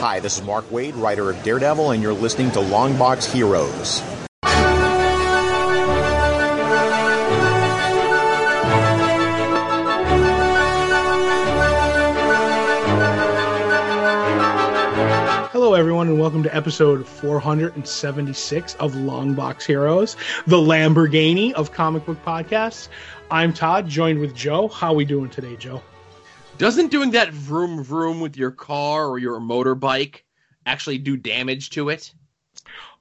Hi, this is Mark Waid, writer of Daredevil, and you're listening to Longbox Heroes. Hello, everyone, and welcome to episode 476 of Longbox Heroes, the Lamborghini of comic book podcasts. I'm Todd, joined with Joe. How are we doing today, Joe? Doesn't doing that vroom vroom with your car or your motorbike actually do damage to it?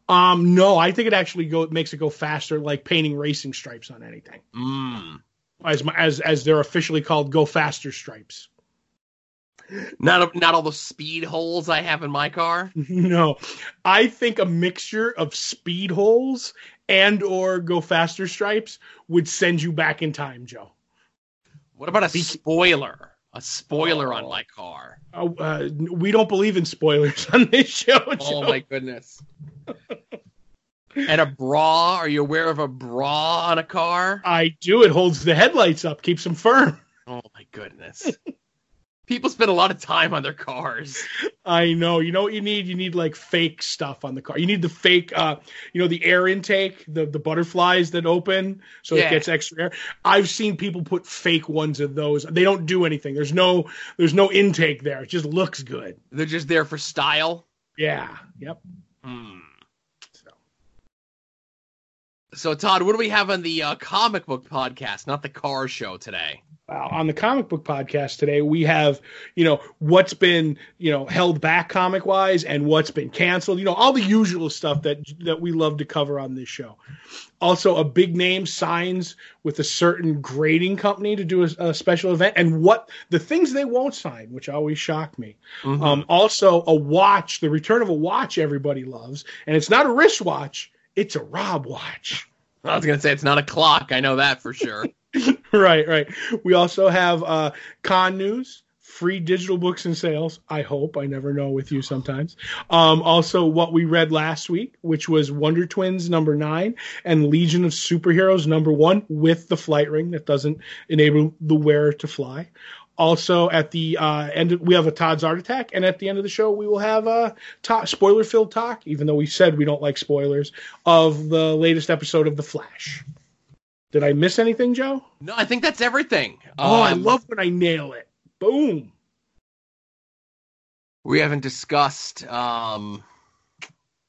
Um, no, I think it actually go makes it go faster, like painting racing stripes on anything. Mm. As as as they're officially called, go faster stripes. Not not all the speed holes I have in my car. no, I think a mixture of speed holes and or go faster stripes would send you back in time, Joe. What about a Be- spoiler? A spoiler oh. on my car. Oh, uh, we don't believe in spoilers on this show. Joe. Oh my goodness. and a bra? Are you aware of a bra on a car? I do. It holds the headlights up, keeps them firm. Oh my goodness people spend a lot of time on their cars. I know. You know what you need? You need like fake stuff on the car. You need the fake, uh, you know, the air intake, the the butterflies that open so yeah. it gets extra air. I've seen people put fake ones of those. They don't do anything. There's no there's no intake there. It just looks good. They're just there for style. Yeah. Yep. Hmm. So. So Todd, what do we have on the uh, comic book podcast, not the car show today? Uh, on the comic book podcast today, we have, you know, what's been, you know, held back comic wise and what's been canceled, you know, all the usual stuff that, that we love to cover on this show. Also, a big name signs with a certain grading company to do a, a special event and what the things they won't sign, which always shock me. Mm-hmm. Um, also, a watch, the return of a watch everybody loves. And it's not a wristwatch, it's a Rob watch. I was going to say it's not a clock. I know that for sure. right, right. We also have uh, con news, free digital books and sales. I hope. I never know with you sometimes. Um, also, what we read last week, which was Wonder Twins number nine and Legion of Superheroes number one with the flight ring that doesn't enable the wearer to fly. Also, at the uh, end, we have a Todd's Art Attack, and at the end of the show, we will have a spoiler-filled talk. Even though we said we don't like spoilers of the latest episode of The Flash. Did I miss anything, Joe? No, I think that's everything. Oh, um, I love when I nail it. Boom. We haven't discussed um,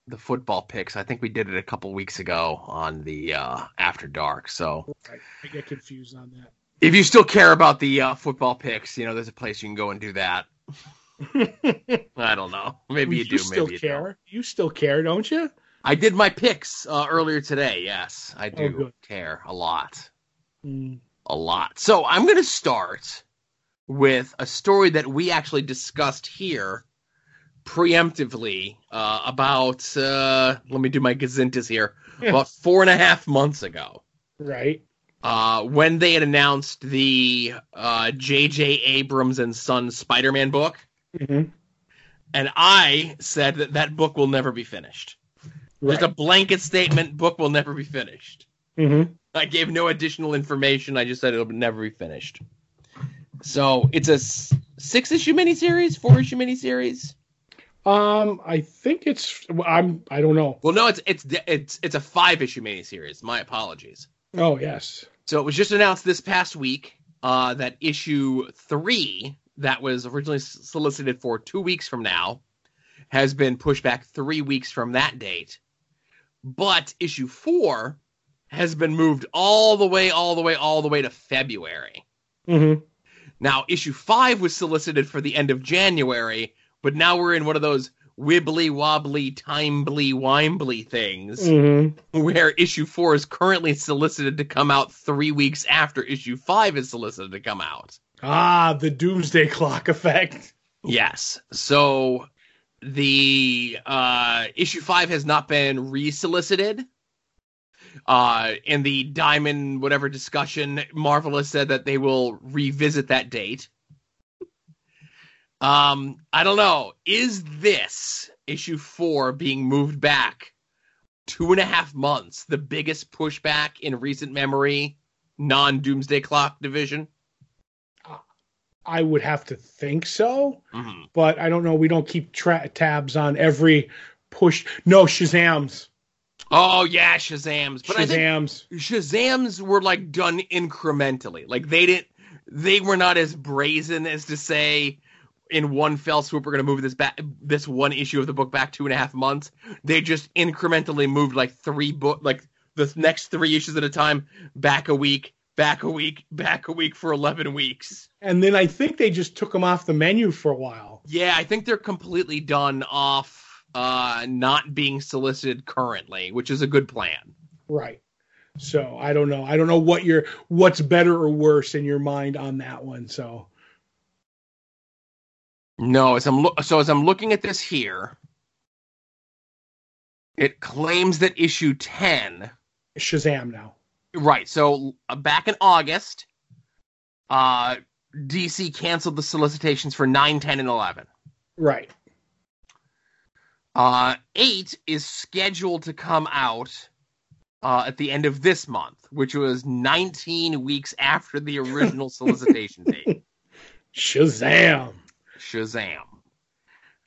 the football picks. I think we did it a couple weeks ago on the uh, After Dark. So I get confused on that. If you still care about the uh, football picks, you know, there's a place you can go and do that. I don't know. Maybe you, you do. Still maybe you care. Don't. You still care, don't you? I did my picks uh, earlier today. Yes, I do oh, care a lot. Mm. A lot. So I'm going to start with a story that we actually discussed here preemptively uh, about, uh, let me do my gazintas here, yeah. about four and a half months ago. Right. Uh, when they had announced the J.J. Uh, Abrams and Son Spider Man book. Mm-hmm. And I said that that book will never be finished. Right. Just a blanket statement. Book will never be finished. Mm-hmm. I gave no additional information. I just said it'll never be finished. So it's a six issue miniseries, four issue miniseries. Um, I think it's. I'm. I don't know. Well, no, it's it's it's it's a five issue miniseries. My apologies. Oh yes. So it was just announced this past week uh, that issue three, that was originally solicited for two weeks from now, has been pushed back three weeks from that date but issue four has been moved all the way, all the way, all the way to February. Mm-hmm. Now, issue five was solicited for the end of January, but now we're in one of those wibbly wobbly, timebly, wimbly things mm-hmm. where issue four is currently solicited to come out three weeks after issue five is solicited to come out. Ah, the doomsday clock effect. Yes. So the uh, issue five has not been resolicited. Uh, in the Diamond whatever discussion, Marvel has said that they will revisit that date. Um, I don't know. Is this issue four being moved back two and a half months the biggest pushback in recent memory, non Doomsday Clock division? I would have to think so, hmm but I don't know. We don't keep tra- tabs on every push. No, Shazam's. Oh yeah, Shazam's. But Shazam's. Shazam's were like done incrementally. Like they didn't they were not as brazen as to say in one fell swoop we're gonna move this back this one issue of the book back two and a half months. They just incrementally moved like three book like the next three issues at a time back a week, back a week, back a week for eleven weeks. And then I think they just took them off the menu for a while. Yeah, I think they're completely done off uh not being solicited currently, which is a good plan. Right. So I don't know. I don't know what your what's better or worse in your mind on that one. So No, as I'm lo- so as I'm looking at this here, it claims that issue 10, Shazam now. Right, so uh, back in August, uh DC canceled the solicitations for 9, 10 and 11. Right. Uh 8 is scheduled to come out uh at the end of this month, which was 19 weeks after the original solicitation date. Shazam. Shazam.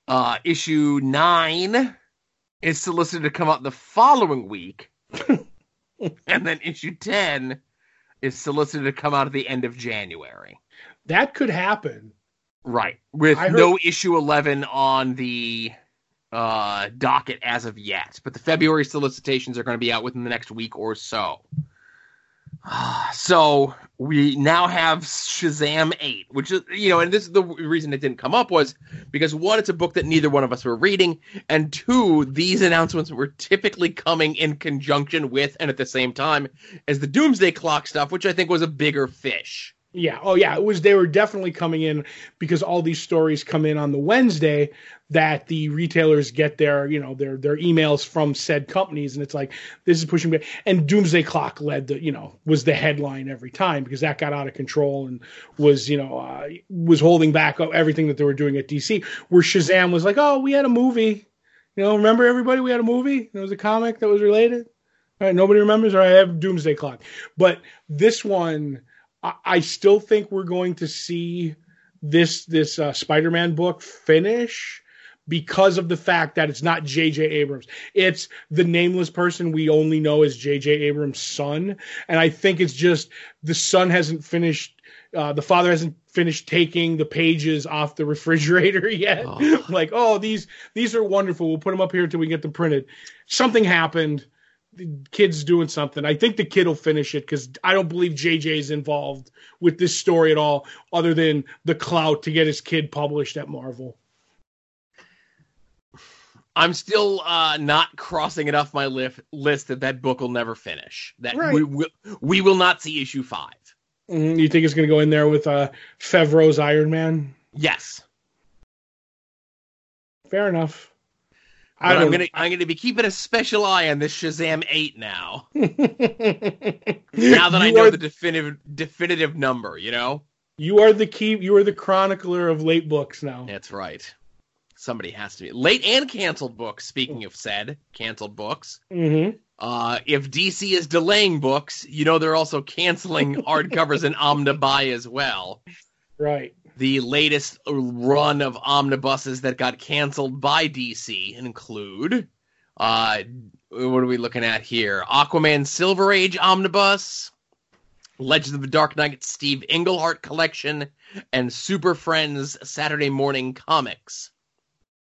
Uh, issue nine is solicited to come out the following week, and then issue ten is solicited to come out at the end of January. That could happen. Right, with heard- no issue eleven on the uh, docket as of yet, but the February solicitations are going to be out within the next week or so. So we now have Shazam 8, which is, you know, and this is the reason it didn't come up was because one, it's a book that neither one of us were reading, and two, these announcements were typically coming in conjunction with and at the same time as the Doomsday Clock stuff, which I think was a bigger fish. Yeah. Oh, yeah. It was. They were definitely coming in because all these stories come in on the Wednesday that the retailers get their, you know, their their emails from said companies, and it's like this is pushing back. And Doomsday Clock led the, you know, was the headline every time because that got out of control and was, you know, uh, was holding back everything that they were doing at DC. Where Shazam was like, oh, we had a movie. You know, remember everybody? We had a movie. There was a comic that was related. All right, nobody remembers. All right, I have Doomsday Clock. But this one, I, I still think we're going to see this this uh, Spider-Man book finish because of the fact that it's not J.J. Abrams. It's the nameless person we only know as J.J. Abrams' son, and I think it's just the son hasn't finished. Uh, the father hasn't finished taking the pages off the refrigerator yet. Oh. like, oh, these these are wonderful. We'll put them up here until we get them printed. Something happened the kid's doing something. I think the kid will finish it because I don't believe JJ is involved with this story at all, other than the clout to get his kid published at Marvel. I'm still uh, not crossing it off my lif- list that that book will never finish. That Right. we, will we will not see issue five. Mm, You think it's going to go in there with uh, Favreau's Iron Man? Yes, Fair enough. I I'm gonna I'm gonna be keeping a special eye on this Shazam eight now. now that I know the definitive definitive number, you know. you are the key. You are the chronicler of late books now. That's right. Somebody has to be late and canceled books. Speaking of said canceled books, hmm uh, if DC is delaying books, you know they're also canceling hardcovers and omnibuy as well. Right. The latest run of omnibuses that got canceled by DC include, uh, what are we looking at here? Aquaman Silver Age omnibus, Legends of the Dark Knight Steve Englehart collection, and Super Friends Saturday Morning Comics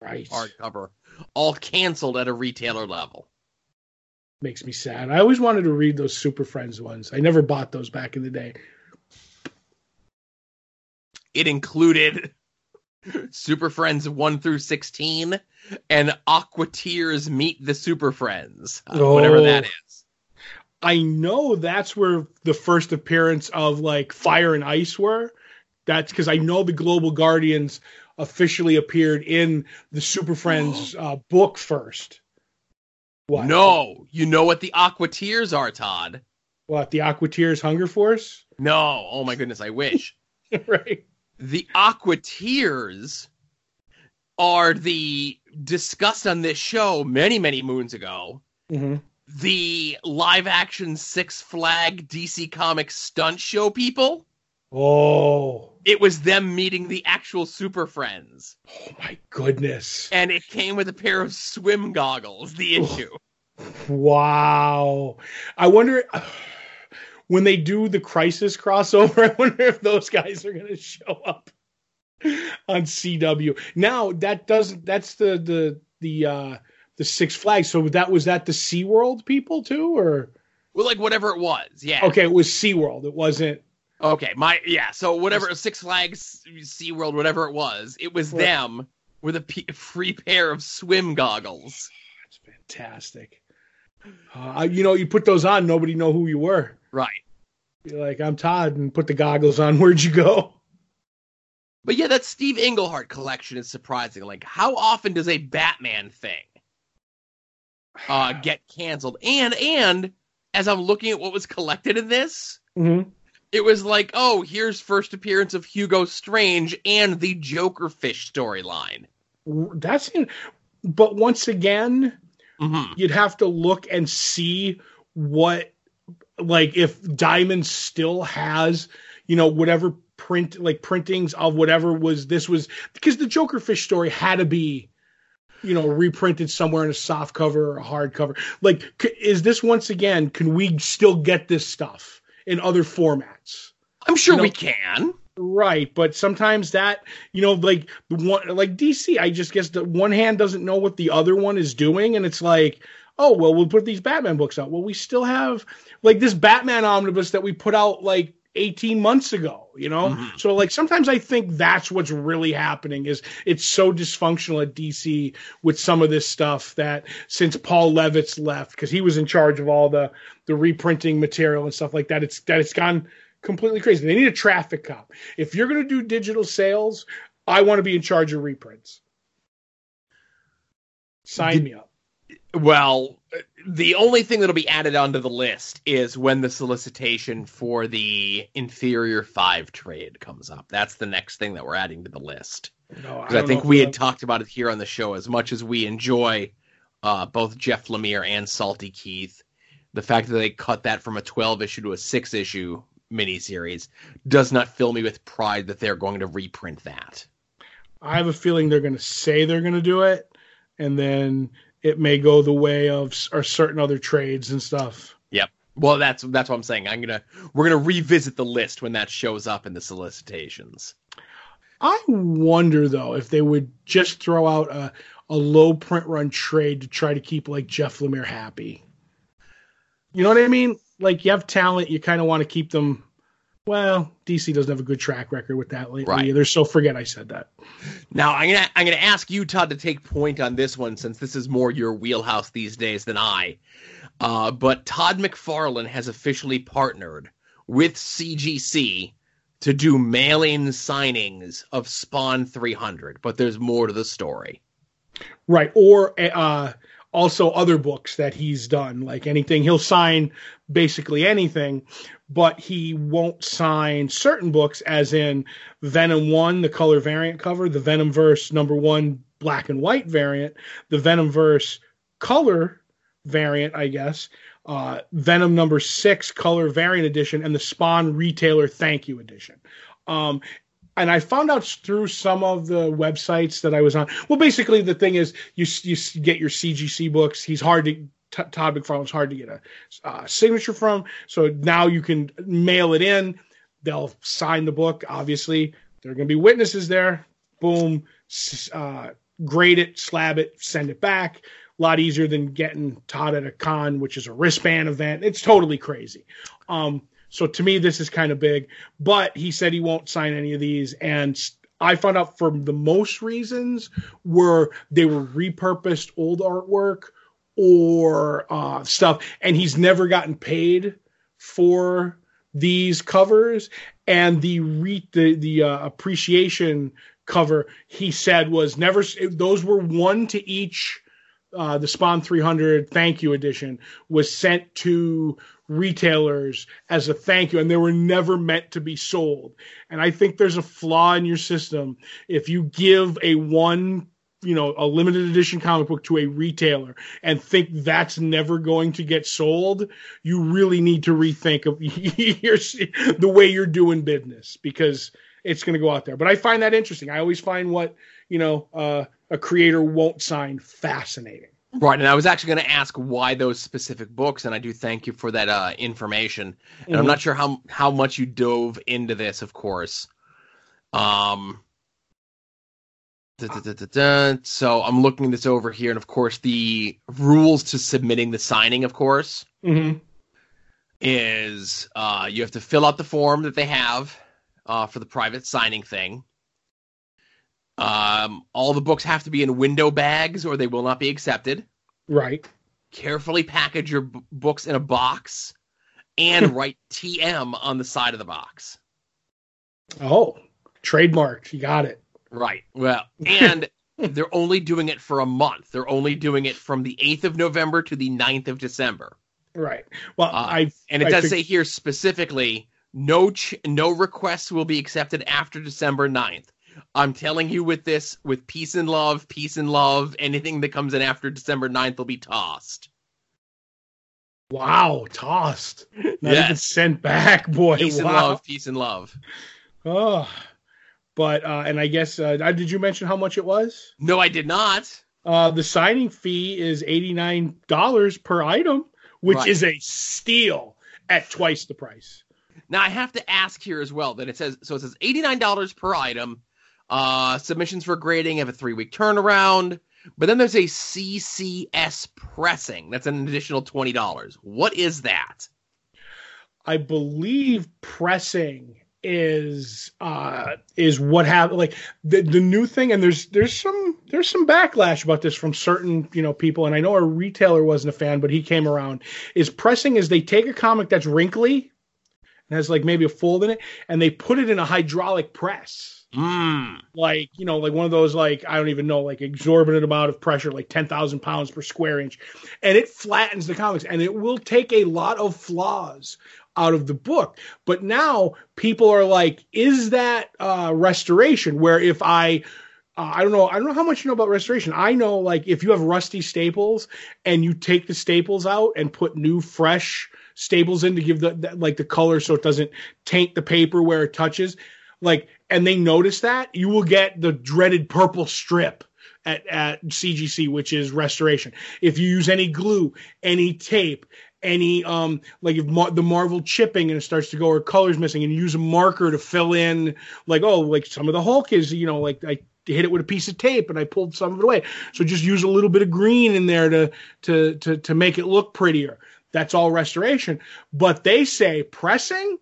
Right. hardcover, all canceled at a retailer level. Makes me sad. I always wanted to read those Super Friends ones. I never bought those back in the day. It included Super Friends 1 through 16 and Aquateers Meet the Super Friends, uh, whatever Oh. that is. I know that's where the first appearance of like Fire and Ice were. That's because I know the Global Guardians officially appeared in the Super Friends uh, book first. What? No, you know what the Aquateers are, Todd. What? The Aquateers Hunger Force? No, oh my goodness, I wish. right. The Aquateers are the discussed on this show many, many moons ago. hmm The live action Six Flag DC Comics stunt show people. Oh, It was them meeting the actual Super Friends, oh my goodness! and it came with a pair of swim goggles. The issue. Wow. I wonder when they do the Crisis crossover. I wonder if those guys are going to show up on CW. Now that doesn't. That's the the the uh the Six Flags. So that was that the SeaWorld people too, or Well, like whatever it was. Yeah. okay, it was SeaWorld. It wasn't. Okay, my yeah. So whatever Six Flags, SeaWorld, whatever it was, it was Right. them with a p- free pair of swim goggles. It's fantastic. Uh, you know, you put those on, nobody know who you were. Right. You're like, I'm Todd, and put the goggles on. Where'd you go? But yeah, that Steve Englehart collection is surprising. Like, how often does a Batman thing uh, get canceled? And and as I'm looking at what was collected in this, Mm-hmm. it was like, oh, here's first appearance of Hugo Strange and the Joker Fish storyline. That's, in, but once again, hmm you'd have to look and see what like if diamond still has you know whatever print like printings of whatever was this was because the joker fish story had to be you know reprinted somewhere in a soft cover or a hard cover. Like c- is this once again can we still get this stuff in other formats? I'm sure You know- we can. Right, but sometimes that you know, like the one, like DC, I just guess the one hand doesn't know what the other one is doing, and it's like, oh well, we'll put these Batman books out. Well, we still have like this Batman omnibus that we put out like 18 months ago, you know. Mhm. So like sometimes I think that's what's really happening is it's so dysfunctional at DC with some of this stuff that since Paul Levitz left because he was in charge of all the the reprinting material and stuff like that, it's that it's gone completely crazy. They need a traffic cop. If you're going to do digital sales, I want to be in charge of reprints. Sign Did- me up. Well, the only thing that'll be added onto the list is when the solicitation for the inferior five trade comes up. That's the next thing that we're adding to the list. No, Because I, think we had talked about it here on the show. As much as we enjoy uh, both Jeff Lemire and Salty Keith, the fact that they cut that from a 12 issue to a six issue miniseries does not fill me with pride that they're going to reprint that. I have a feeling they're going to say they're going to do it, and then it may go the way of or certain other trades and stuff. Yep. Well, that's that's what I'm saying. I'm gonna we're gonna revisit the list when that shows up in the solicitations. I wonder though if they would just throw out a, a low print run trade to try to keep like Jeff Lemire happy. You know what I mean? Like you have talent, you kind of want to keep them. Well, DC doesn't have a good track record with that lately Right. either, so forget I said that. Now I'm gonna I'm gonna ask you, Todd, to take point on this one since this is more your wheelhouse these days than I. Uh, but Todd McFarlane has officially partnered with CGC to do mail-in signings of Spawn 300. But there's more to the story. Right. Or uh, also other books that he's done, like anything. He'll sign basically anything, but he won't sign certain books, as in Venom 1, the color variant cover, the Venom Verse number one black and white variant, the Venom Verse color variant, I guess. Uh, Venom number six color variant edition and the Spawn retailer thank you edition. Um, and I found out through some of the websites that I was on. Well, basically, the thing is, you you get your CGC books. He's hard to T- Todd McFarlane's hard to get a uh, signature from. So now you can mail it in. They'll sign the book. Obviously, there are going to be witnesses there. Boom, uh, grade it, slab it, send it back. A lot easier than getting Todd at a con, which is a wristband event. It's totally crazy. Um, so to me, this is kind of big. But he said he won't sign any of these, and I found out for the most reasons were they were repurposed old artwork or uh, stuff, and he's never gotten paid for these covers. And the re- the the uh, appreciation cover he said was never those were one to each uh, the Spawn 300 thank you edition was sent to retailers as a thank you, and they were never meant to be sold. And I think there's a flaw in your system if you give a one you know a limited edition comic book to a retailer and think that's never going to get sold you really need to rethink of your, the way you're doing business because it's going to go out there but i find that interesting i always find what you know uh, a creator won't sign fascinating Right, and I was actually going to ask why those specific books, and I do thank you for that uh, information. And Mm-hmm. I'm not sure how how much you dove into this, of course. Um, so I'm looking this over here, and of course, the rules to submitting the signing, of course, mm-hmm. is uh, you have to fill out the form that they have uh, for the private signing thing. Um, all the books have to be in window bags, or they will not be accepted. right carefully package your b- books in a box and write TM on the side of the box. oh trademarked you got it Right. Well, and they're only doing it for a month. They're only doing it from the 8th of November to the 9th of December. right well Uh, i And it I does say here specifically no ch- no requests will be accepted after December 9th. I'm telling you with this with peace and love, peace and love, anything that comes in after December 9th will be tossed. wow tossed not even sent back boy Peace and love, peace and love. Oh, but uh, and I guess uh, did you mention how much it was? No, I did not. Uh, the signing fee is eighty nine dollars per item, which Right. is a steal at twice the price. Now I have to ask here as well that it says so it says eighty nine dollars per item. Uh, submissions for grading have a three week turnaround, but then there's a CCS pressing. That's an additional twenty dollars. What is that? I believe pressing is uh is what happened like the the new thing and there's there's some there's some backlash about this from certain you know people and I know a retailer wasn't a fan but he came around is pressing is they take a comic that's wrinkly and has like maybe a fold in it and they put it in a hydraulic press Mmm. like you know like one of those like i don't even know like exorbitant amount of pressure like 10,000 pounds per square inch and it flattens the comics and it will take a lot of flaws out of the book but now people are like is that uh restoration where if i uh, I don't know. I don't know how much you know about restoration. I know, like, if you have rusty staples and you take the staples out and put new, fresh staples in to give the, the like the color so it doesn't taint the paper where it touches, like, and they notice that, you will get the dreaded purple strip at, at CGC, which is restoration. If you use any glue, any tape, any um like if Mar- the Marvel chipping and it starts to go or colors missing and you use a marker to fill in like oh like some of the Hulk is you know like I hit it with a piece of tape and I pulled some of it away. So just use a little bit of green in there to to to to make it look prettier. That's all restoration. But they say pressing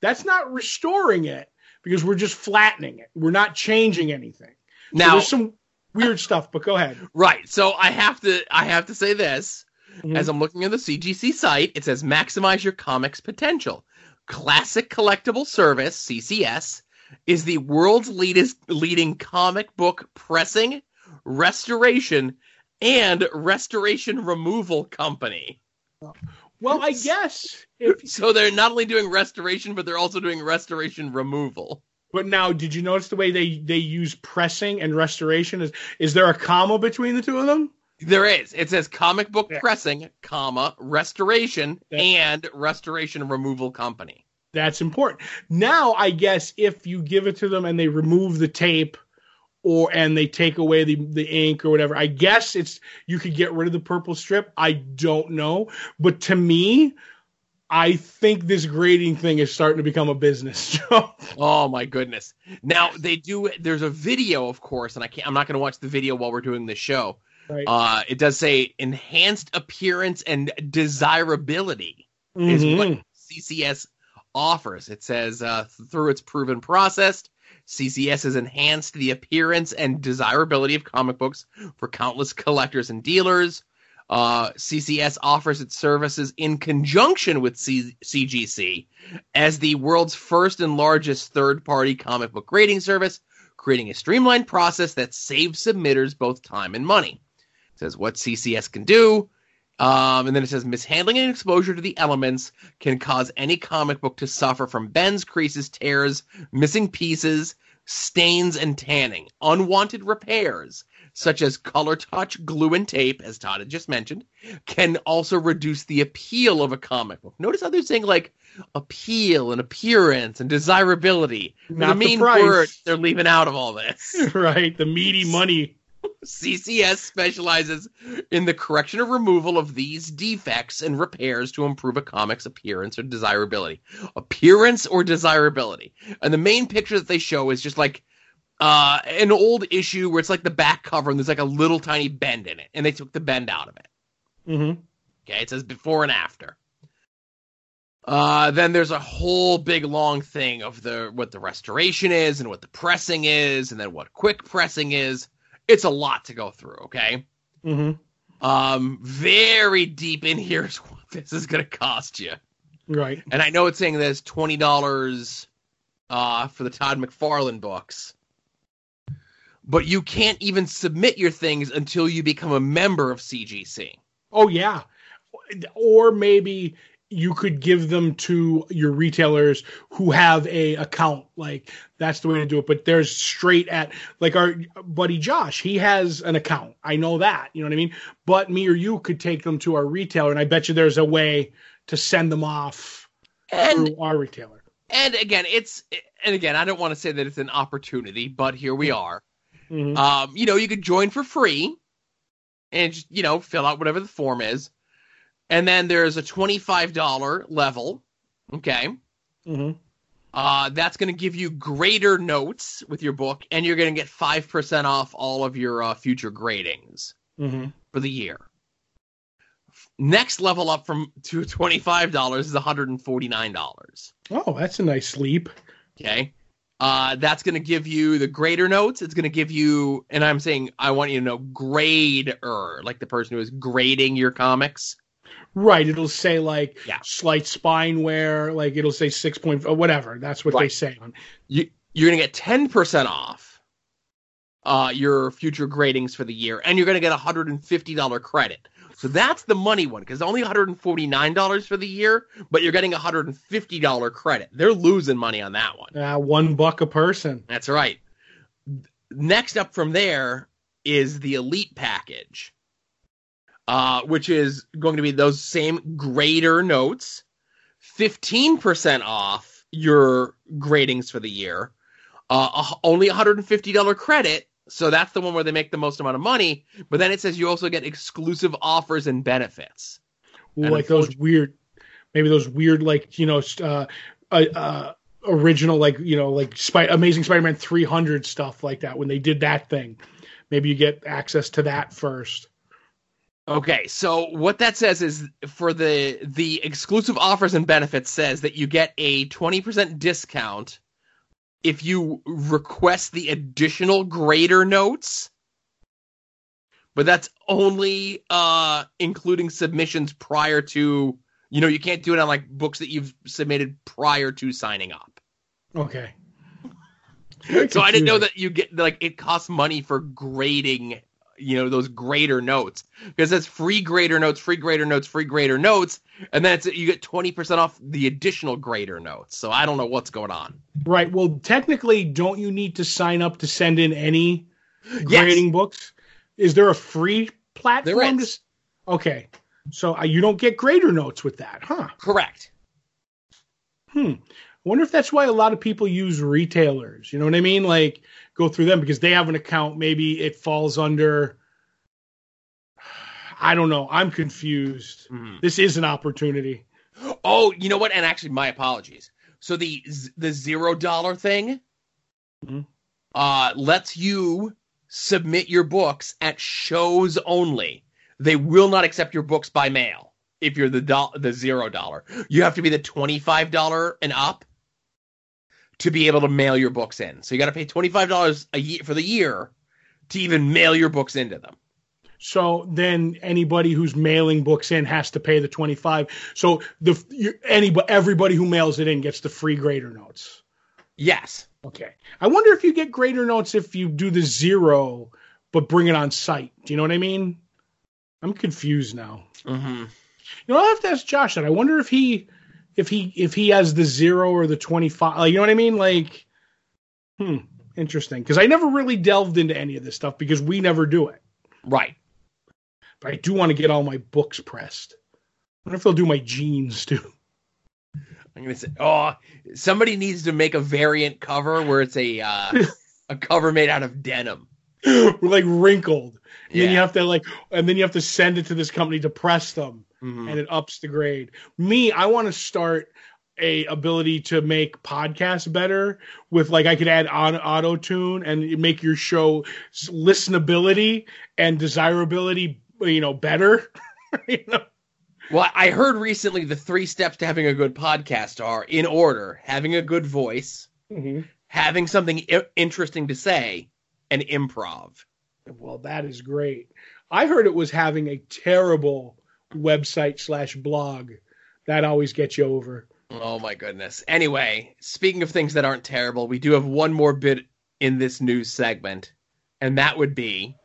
that's not restoring it because we're just flattening it. We're not changing anything. So Now, there's some weird stuff but go ahead. Right. So I have to I have to say this. Mhm. As I'm looking at the CGC site, it says maximize your comics potential. Classic Collectible Service (CCS) is the world's leadest, leading comic book pressing, restoration, and restoration removal company. well i guess if So they're not only doing restoration, but they're also doing restoration removal. But now, did you notice the way they they use pressing and restoration? Is is there a comma between the two of them? There is. It says comic book Yeah. pressing, comma, restoration, Yeah. and restoration removal company. That's important. Now, I guess if you give it to them and they remove the tape, or and they take away the the ink or whatever, I guess it's you could get rid of the purple strip. I don't know, but to me, I think this grading thing is starting to become a business. Oh my goodness! Now they do. There's a video, of course, and I can't. I'm not going to watch the video while we're doing this show. Right? Uh, it does say enhanced appearance and desirability is Mhm. what CCS offers. It says uh, through its proven process, CCS has enhanced the appearance and desirability of comic books for countless collectors and dealers. Uh, CCS offers its services in conjunction with C- CGC as the world's first and largest third party comic book grading service, creating a streamlined process that saves submitters both time and money. Says what CCS can do. Um, and then it says mishandling and exposure to the elements can cause any comic book to suffer from bends, creases, tears, missing pieces, stains, and tanning. Unwanted repairs. such as color touch, glue, and tape, as Todd had just mentioned, can also reduce the appeal of a comic book. Notice how they're saying like appeal and appearance and desirability. Not the main word they're leaving out of all this. right, the meaty money. CCS specializes in the correction or removal of these defects and repairs to improve a comic's appearance or desirability. Appearance or desirability. And the main picture that they show is just like uh, an old issue where it's like the back cover and there's like a little tiny bend in it, and they took the bend out of it. hmm Okay, it says before and after. Uh, then there's a whole big long thing of the what the restoration is and what the pressing is, and then what quick pressing is. It's a lot to go through. Okay, hmm um, very deep in here is what this is going to cost you. Right. And I know it's saying there's twenty dollars uh, for the Todd McFarlane books, but you can't even submit your things until you become a member of CGC. Oh yeah. Or maybe you could give them to your retailers who have a account. Like that's the way to do it. But there's straight at like our buddy Josh. He has an account. I know that. You know what I mean. But me or you could take them to our retailer, and I bet you there's a way to send them off And through our retailer. and again, it's and again, I don't want to say that it's an opportunity, but here we are. Mhm. Um, you know, you could join for free and you know, fill out whatever the form is. And then there's a $25 level. Okay. Mhm. Uh, that's going to give you greater notes with your book, and you're going to get 5% off all of your uh, future gradings Mhm. for the year. Next level up from to $25 is $149. Oh, that's a nice leap. Okay. Uh, that's going to give you the grader notes. It's going to give you, and I'm saying I want you to know grader, like the person who is grading your comics. Right. It'll say like Yeah. slight spine wear. Like it'll say six point whatever. That's what they say on. You, you're going to get 10% off uh, your future gradings for the year, and you're going to get a $150 credit. So that's the money one because only $149 for the year, but you're getting a $150 credit. They're losing money on that one. Uh, one buck a person. That's right. Next up from there is the elite package, uh, which is going to be those same grader notes, 15% off your gradings for the year, uh, a- only $150 credit. So that's the one where they make the most amount of money. But then it says you also get exclusive offers and benefits. Ooh, And like those weird, maybe those weird, like you know, uh, uh, uh, original, like you know, like Spy- Amazing Spider-Man 300 stuff like that. When they did that thing, maybe you get access to that first. Okay, so what that says is for the the exclusive offers and benefits says that you get a 20% discount if you request the additional grader notes. But that's only uh including submissions prior to you know, you can't do it on like books that you've submitted prior to signing up. Okay. So I didn't know that you get like it costs money for grading, you know, those grader notes because that's free grader notes, free grader notes, free grader notes, and then it's you get twenty percent off the additional grader notes. So I don't know what's going on. Right. Well, technically, don't you need to sign up to send in any grading books? Is there a free platform? To okay. So uh, you don't get grader notes with that, huh? Correct. Hmm. I wonder if that's why a lot of people use retailers. You know what I mean? Like go through them because they have an account. Maybe it falls under. I don't know. I'm confused. Mhm. This is an opportunity. Oh, you know what? And actually, my apologies. So the the zero dollar thing Mhm. uh, lets you submit your books at shows only. They will not accept your books by mail if you're the do- the zero dollar. You have to be the twenty five dollar and up to be able to mail your books in. So you got to pay twenty five dollars a year for the year to even mail your books into them. So then anybody who's mailing books in has to pay the 25. So the you, anybody everybody who mails it in gets the free grader notes. Yes. Okay. I wonder if you get grader notes if you do the zero but bring it on site. Do you know what I mean? I'm confused now. Mm-hmm. You know, I'll have to ask Josh that. I wonder if he if he if he has the zero or the 25. Like, you know what I mean? Like hmm, Interesting, because I never really delved into any of this stuff because we never do it. Right. But I do want to get all my books pressed. I wonder if they'll do my jeans too. I'm gonna say, oh, somebody needs to make a variant cover where it's a uh, a cover made out of denim. Like wrinkled. And then you have to like, and then you have to send it to this company to press them, Mhm. and it ups the grade. Me, I want to start a ability to make podcasts better with like I could add on auto tune and make your show listenability and desirability, you know, better. you know? Well, I heard recently the three steps to having a good podcast are in order: having a good voice, having something I- interesting to say, and improv. Well, that is great. I heard it was having a terrible website slash blog. That always gets you over. Oh my goodness. Anyway, speaking of things that aren't terrible, we do have one more bit in this news segment, and that would be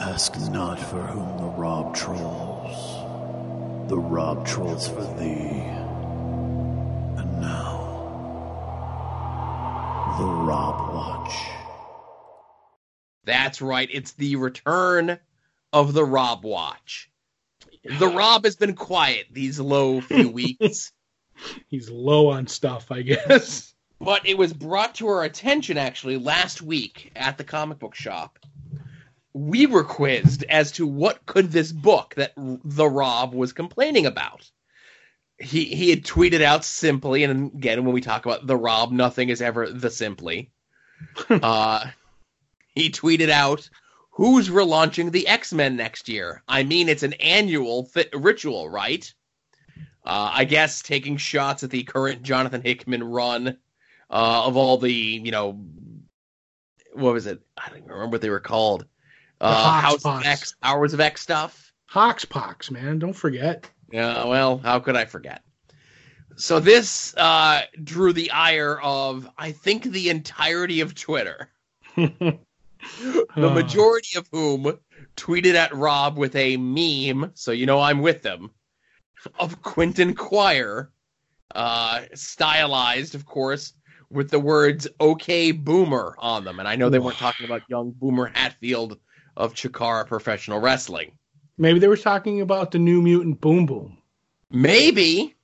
Ask not for whom the rob trolls. The rob trolls for thee. And now, the Rob Watch. that's right, it's the return of the Rob Watch. The Rob has been quiet these low few weeks. He's low on stuff, I guess. But it was brought to our attention actually last week at the comic book shop. We were quizzed as to what could this book that the Rob was complaining about. He he had tweeted out simply, and again, when we talk about the Rob, nothing is ever the simply. uh, he tweeted out, "Who's relaunching the X Men next year? I mean, it's an annual th- ritual, right? Uh, I guess taking shots at the current Jonathan Hickman run uh, of all the you know what was it? I don't even remember what they were called. Uh, House of X, Hours of X stuff. Hoxpox, man. Don't forget. Yeah, well, how could I forget? So this uh, drew the ire of I think the entirety of Twitter, the majority of whom tweeted at Rob with a meme, so you know I'm with them, of Quentin Quire, uh, stylized, of course, with the words "Okay, Boomer" on them, and I know they weren't talking about young Boomer Hatfield of Chikara Professional Wrestling. Maybe they were talking about the new mutant Boom Boom. Maybe.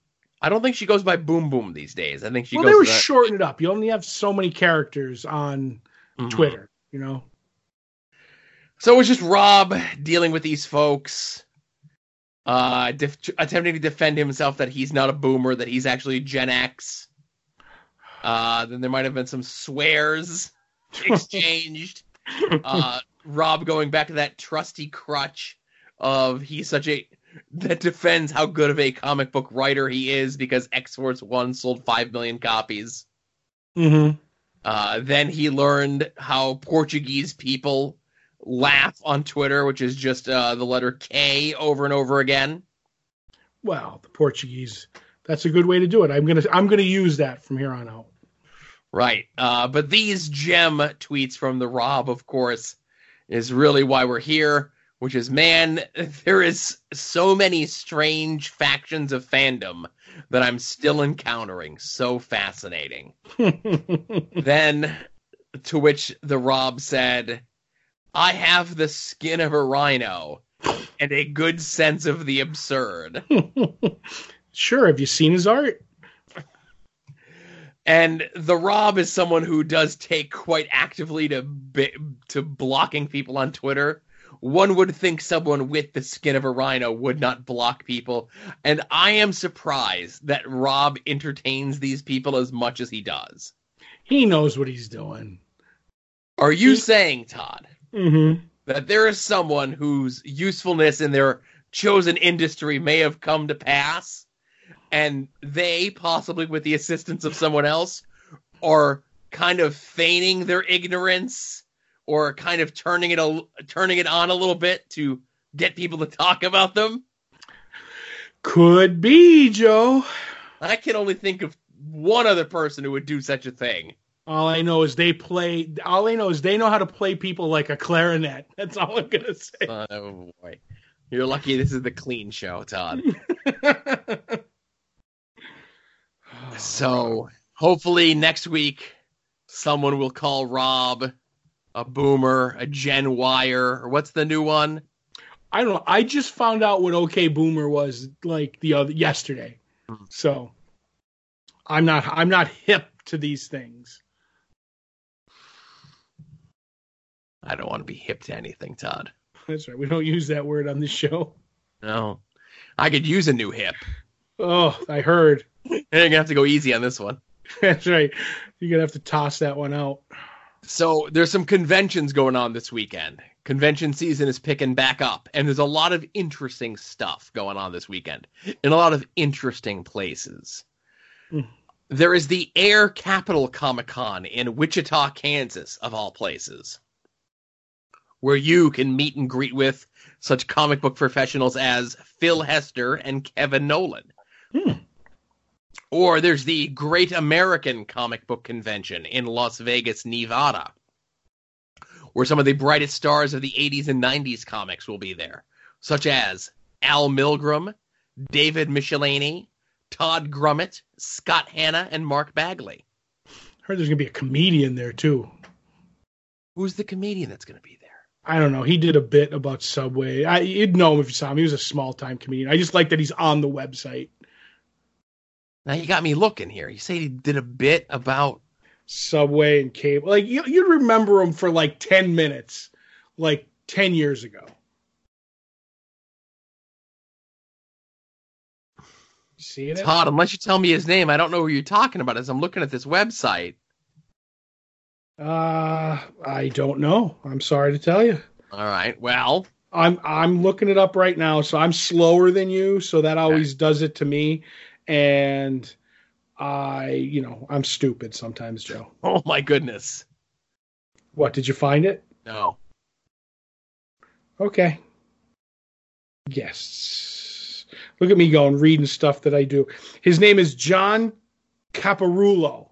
I don't think she goes by Boom Boom these days. I think she well, they were by- shortening it up. You only have so many characters on Mhm. Twitter, you know? So it was just Rob dealing with these folks, uh, def- attempting to defend himself that he's not a boomer, that he's actually Gen X. Uh, then there might have been some swears exchanged. uh, Rob going back to that trusty crutch of he's such a that defends how good of a comic book writer he is because X Force One sold five million copies. Mm-hmm. Uh, then he learned how Portuguese people laugh on Twitter, which is just uh, the letter K over and over again. Well, the Portuguese. That's a good way to do it. I'm gonna I'm gonna use that from here on out. Right. Uh, but these gem tweets from the Rob, of course, is really why we're here, which is man, there is so many strange factions of fandom that I'm still encountering. So fascinating. then, to which the Rob said, I have the skin of a rhino and a good sense of the absurd. sure. Have you seen his art? And the Rob is someone who does take quite actively to to blocking people on Twitter. One would think someone with the skin of a rhino would not block people, and I am surprised that Rob entertains these people as much as he does. He knows what he's doing. Are you saying, Todd, Mm-hmm. that there is someone whose usefulness in their chosen industry may have come to pass, and they, possibly with the assistance of someone else, are kind of feigning their ignorance or kind of turning it a, turning it on a little bit to get people to talk about them? Could be, Joe. I can only think of one other person who would do such a thing. All I know is they play. All I know is they know how to play people like a clarinet. That's all I'm gonna say. Oh boy. You're lucky this is the clean show, Todd. So hopefully next week Someone will call Rob a boomer, a Gen Wire, or what's the new one? I don't know. I just found out what OK Boomer was like the other yesterday. Hmm. So I'm not I'm not hip to these things. I don't want to be hip to anything, Todd. That's right. We don't use that word on this show. No. I could use a new hip. Oh, I heard. You're gonna have to go easy on this one. That's right. You're gonna have to toss that one out. So there's some conventions going on this weekend. Convention season is picking back up, and there's a lot of interesting stuff going on this weekend in a lot of interesting places. Mm. There is the Air Capital Comic Con in Wichita, Kansas, of all places, where you can meet and greet with such comic book professionals as Phil Hester and Kevin Nowlan. Hmm. Or there's the Great American Comic Book Convention in Las Vegas, Nevada, where some of the brightest stars of the 80s and 90s comics will be there, such as Al Milgrom, David Michelinie, Tom Grummett, Scott Hanna, and Mark Bagley. I Heard there's gonna be a comedian there too. Who's the comedian that's going to be there? I don't know. He did a bit about Subway. I, you'd know him if you saw him. He was a small time comedian. I just like that he's on the website. Now you got me looking here. You say he did a bit about Subway and cable. Like you, you'd remember him for like ten minutes, like ten years ago. See it? Todd. Unless you tell me his name, I don't know who you're talking about. As I'm looking at this website, Uh, I don't know. I'm sorry to tell you. all right. Well, I'm I'm looking it up right now, so I'm slower than you, so that always does it to me. And I, you know, I'm stupid sometimes, Joe. oh my goodness, What did you find it? no. Okay. Yes. Look at me going reading stuff that I do. His name is John Caparulo.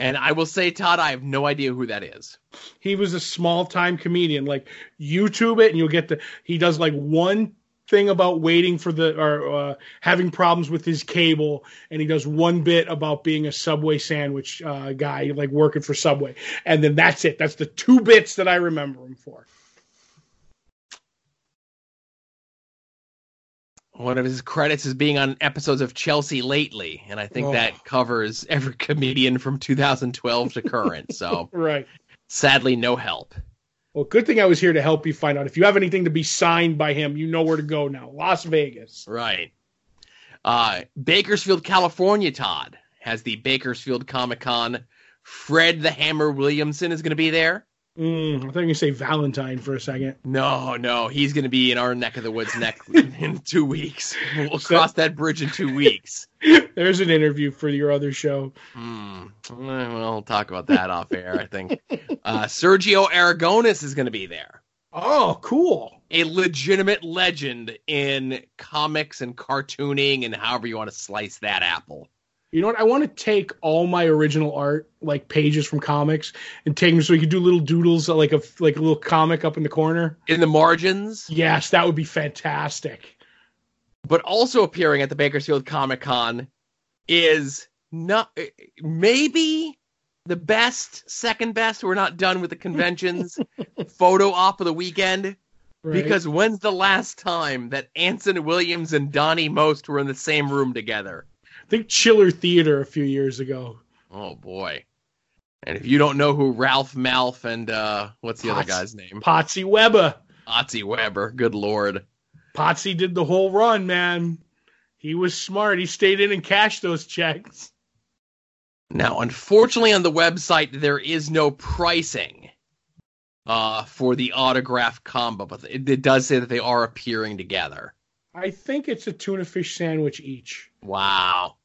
And I will say, Todd, I have no idea who that is. He was a small time comedian. Like YouTube it, and you'll get the. He does like one thing about waiting for the or uh, having problems with his cable, and he does one bit about being a Subway sandwich uh, guy, like working for Subway, and then that's it. That's the two bits that I remember him for. One of his credits is being on episodes of Chelsea lately, and I think Oh. that covers every comedian from 2012 to current. So Right. sadly, no help. Well, good thing I was here to help you find out. If you have anything to be signed by him, you know where to go now. Las Vegas. Right. Uh, Bakersfield, California, Todd has the Bakersfield Comic Con. Fred the Hammer Williamson is going to be there. Mm, I thought you were going to say Valentine for a second. No, no, he's going to be in our neck of the woods neck in two weeks. We'll cross that bridge in two weeks. There's an interview for your other show. Well, we'll talk about that off air, I think. Uh, Sergio Aragonés is going to be there. Oh, cool. A legitimate legend in comics and cartooning and however you want to slice that apple. You know what? I want to take all my original art, like pages from comics, and take them so we could do little doodles, uh, like a like a little comic up in the corner. In the margins, Yes, that would be fantastic. but also appearing at the Bakersfield Comic Con is not eh, maybe the best, second best. We're not done with the conventions. photo op of the weekend. Right? Because when's the last time that Anson Williams and Donnie Most were in the same room together? I think Chiller Theater a few years ago. Oh boy. And if you don't know who Ralph Malph and uh what's the other guy's name? Potsy Weber. Otzi Weber, good lord. Potsy did the whole run, man. He was smart. He stayed in and cashed those checks. Now, unfortunately on the website there is no pricing uh for the autograph combo, but it, it does say that they are appearing together. I think it's a tuna fish sandwich each. Wow.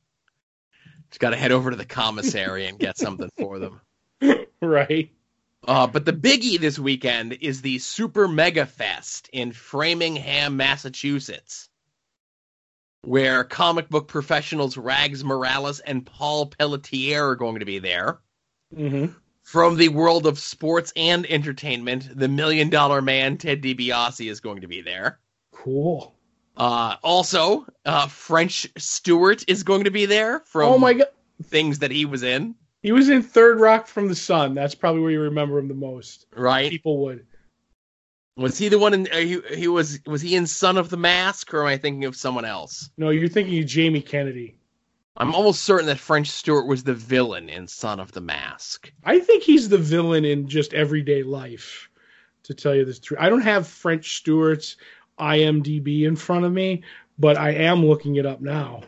Just got to head over to the commissary and get something for them. Right. Uh, but the biggie this weekend is the Super Mega Fest in Framingham, Massachusetts, where comic book professionals Rags Morales and Paul Pelletier are going to be there. Mm-hmm. From the world of sports and entertainment, the Million Dollar Man Ted DiBiase is going to be there. Cool. Uh, also, uh, French Stewart is going to be there from oh my god. things that he was in. He was in Third Rock from the Sun. That's probably where you remember him the most. right? People would. Was he the one in? Uh, he, he was. Was he in Son of the Mask, or am I thinking of someone else? No, you're thinking of Jamie Kennedy. I'm almost certain that French Stewart was the villain in Son of the Mask. I think he's the villain in just everyday life. To tell you the truth, I don't have French Stewart's IMDb in front of me, but I am looking it up now.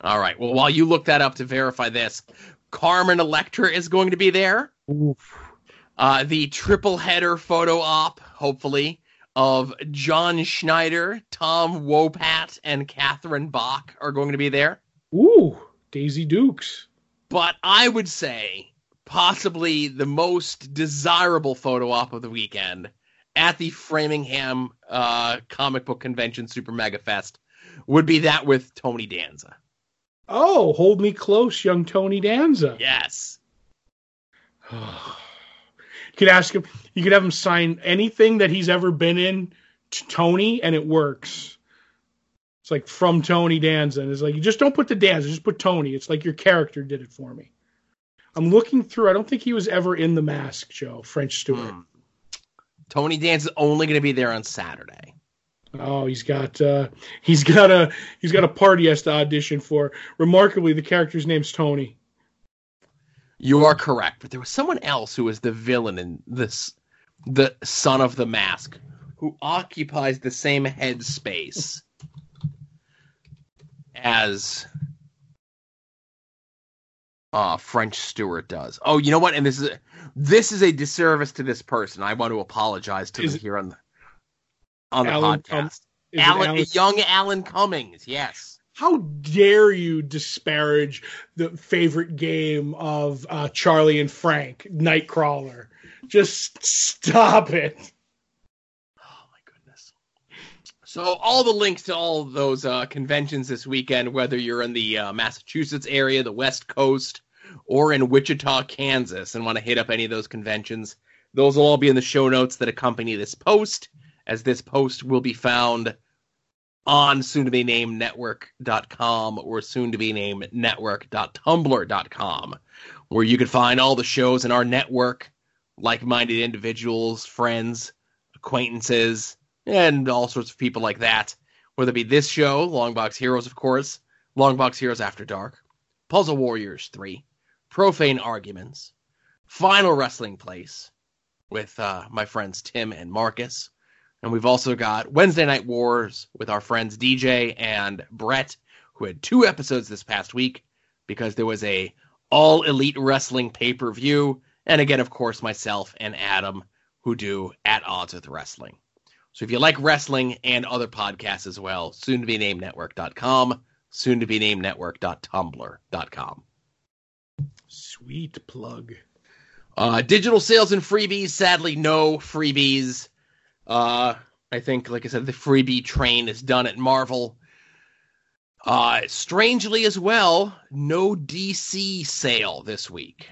All right. Well, while you look that up to verify this, Carmen Electra is going to be there. Oof. Uh, the triple header photo op, hopefully, of John Schneider, Tom Wopat, and Catherine Bach are going to be there. Ooh, Daisy Dukes. But I would say possibly the most desirable photo op of the weekend at the Framingham uh, Comic Book Convention Super Mega Fest would be that with Tony Danza. Oh, hold me close, young Tony Danza. Yes. you could ask him. You could have him sign anything that he's ever been in to Tony, and it works. It's like from Tony Danza, and it's like you just don't put the Danza, just put Tony. It's like your character did it for me. I'm looking through. I don't think he was ever in the Mask, Joe French Stewart. Hmm. Tony Danza's only going to be there on Saturday. Oh, he's got uh, he's got a he's got a part he has to audition for. Remarkably, the character's name's Tony. You are correct, but there was someone else who was the villain in this, the Son of the Mask, who occupies the same headspace as uh, French Stewart does. Oh, you know what? And this is this is a disservice to this person. I want to apologize to Is here on the on the Alan podcast. Alan, Alan- young Alan Cummings, yes. How dare you disparage the favorite game of uh, Charlie and Frank, Nightcrawler? Just stop it. Oh my goodness. So all the links to all those uh, conventions this weekend, whether you're in the uh, Massachusetts area, the West Coast, or in Wichita, Kansas, and want to hit up any of those conventions, those will all be in the show notes that accompany this post, as this post will be found on soon to be named network.com or soon to be named network.tumblr.com, where you can find all the shows in our network, like minded individuals, friends, acquaintances, and all sorts of people like that. Whether it be this show, Longbox Heroes, of course, Longbox Heroes After Dark, Puzzle Warriors 3, Profane Arguments, Final Wrestling Place with uh, my friends Tim and Marcus. And we've also got Wednesday Night Wars with our friends DJ and Brett, who had two episodes this past week because there was a all elite wrestling pay per view. And again, of course, myself and Adam, who do At Odds with Wrestling. So if you like wrestling and other podcasts as well, soon to be named network.com, soon to be named network.tumblr.com. Sweet plug. Uh, digital sales and freebies, sadly, no freebies. Uh, I think, like I said, the freebie train is done at Marvel. Uh, strangely as well, no DC sale this week.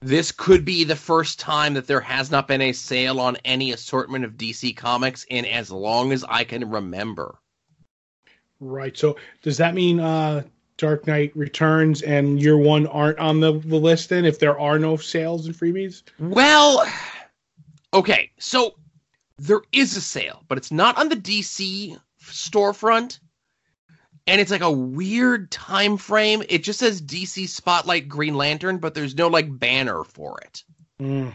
This could be the first time that there has not been a sale on any assortment of DC comics in as long as I can remember. Right. So does that mean uh, Dark Knight Returns and Year One aren't on the, the list then? If there are no sales and freebies? Well, okay, so there is a sale, but it's not on the DC storefront. And it's like a weird time frame. It just says DC Spotlight Green Lantern, but there's no like banner for it. Mm.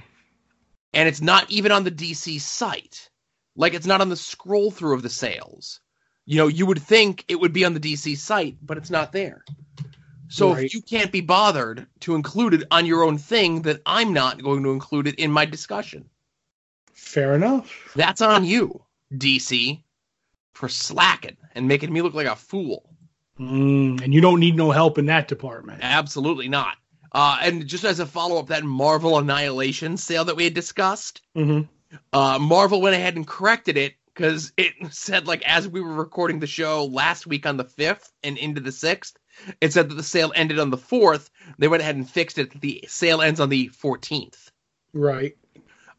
And it's not even on the DC site. Like it's not on the scroll through of the sales. You know, you would think it would be on the DC site, but it's not there. So Right. if you can't be bothered to include it on your own thing, then I'm not going to include it in my discussion. Fair enough. That's on you, DC, for slacking and making me look like a fool. Mm, and you don't need no help in that department. Absolutely not. Uh, and just as a follow up, that Marvel Annihilation sale that we had discussed, hmm uh, Marvel went ahead and corrected it because it said, like, as we were recording the show last week on the 5th and into the 6th, it said that the sale ended on the 4th. They went ahead and fixed it. that The sale ends on the 14th. Right.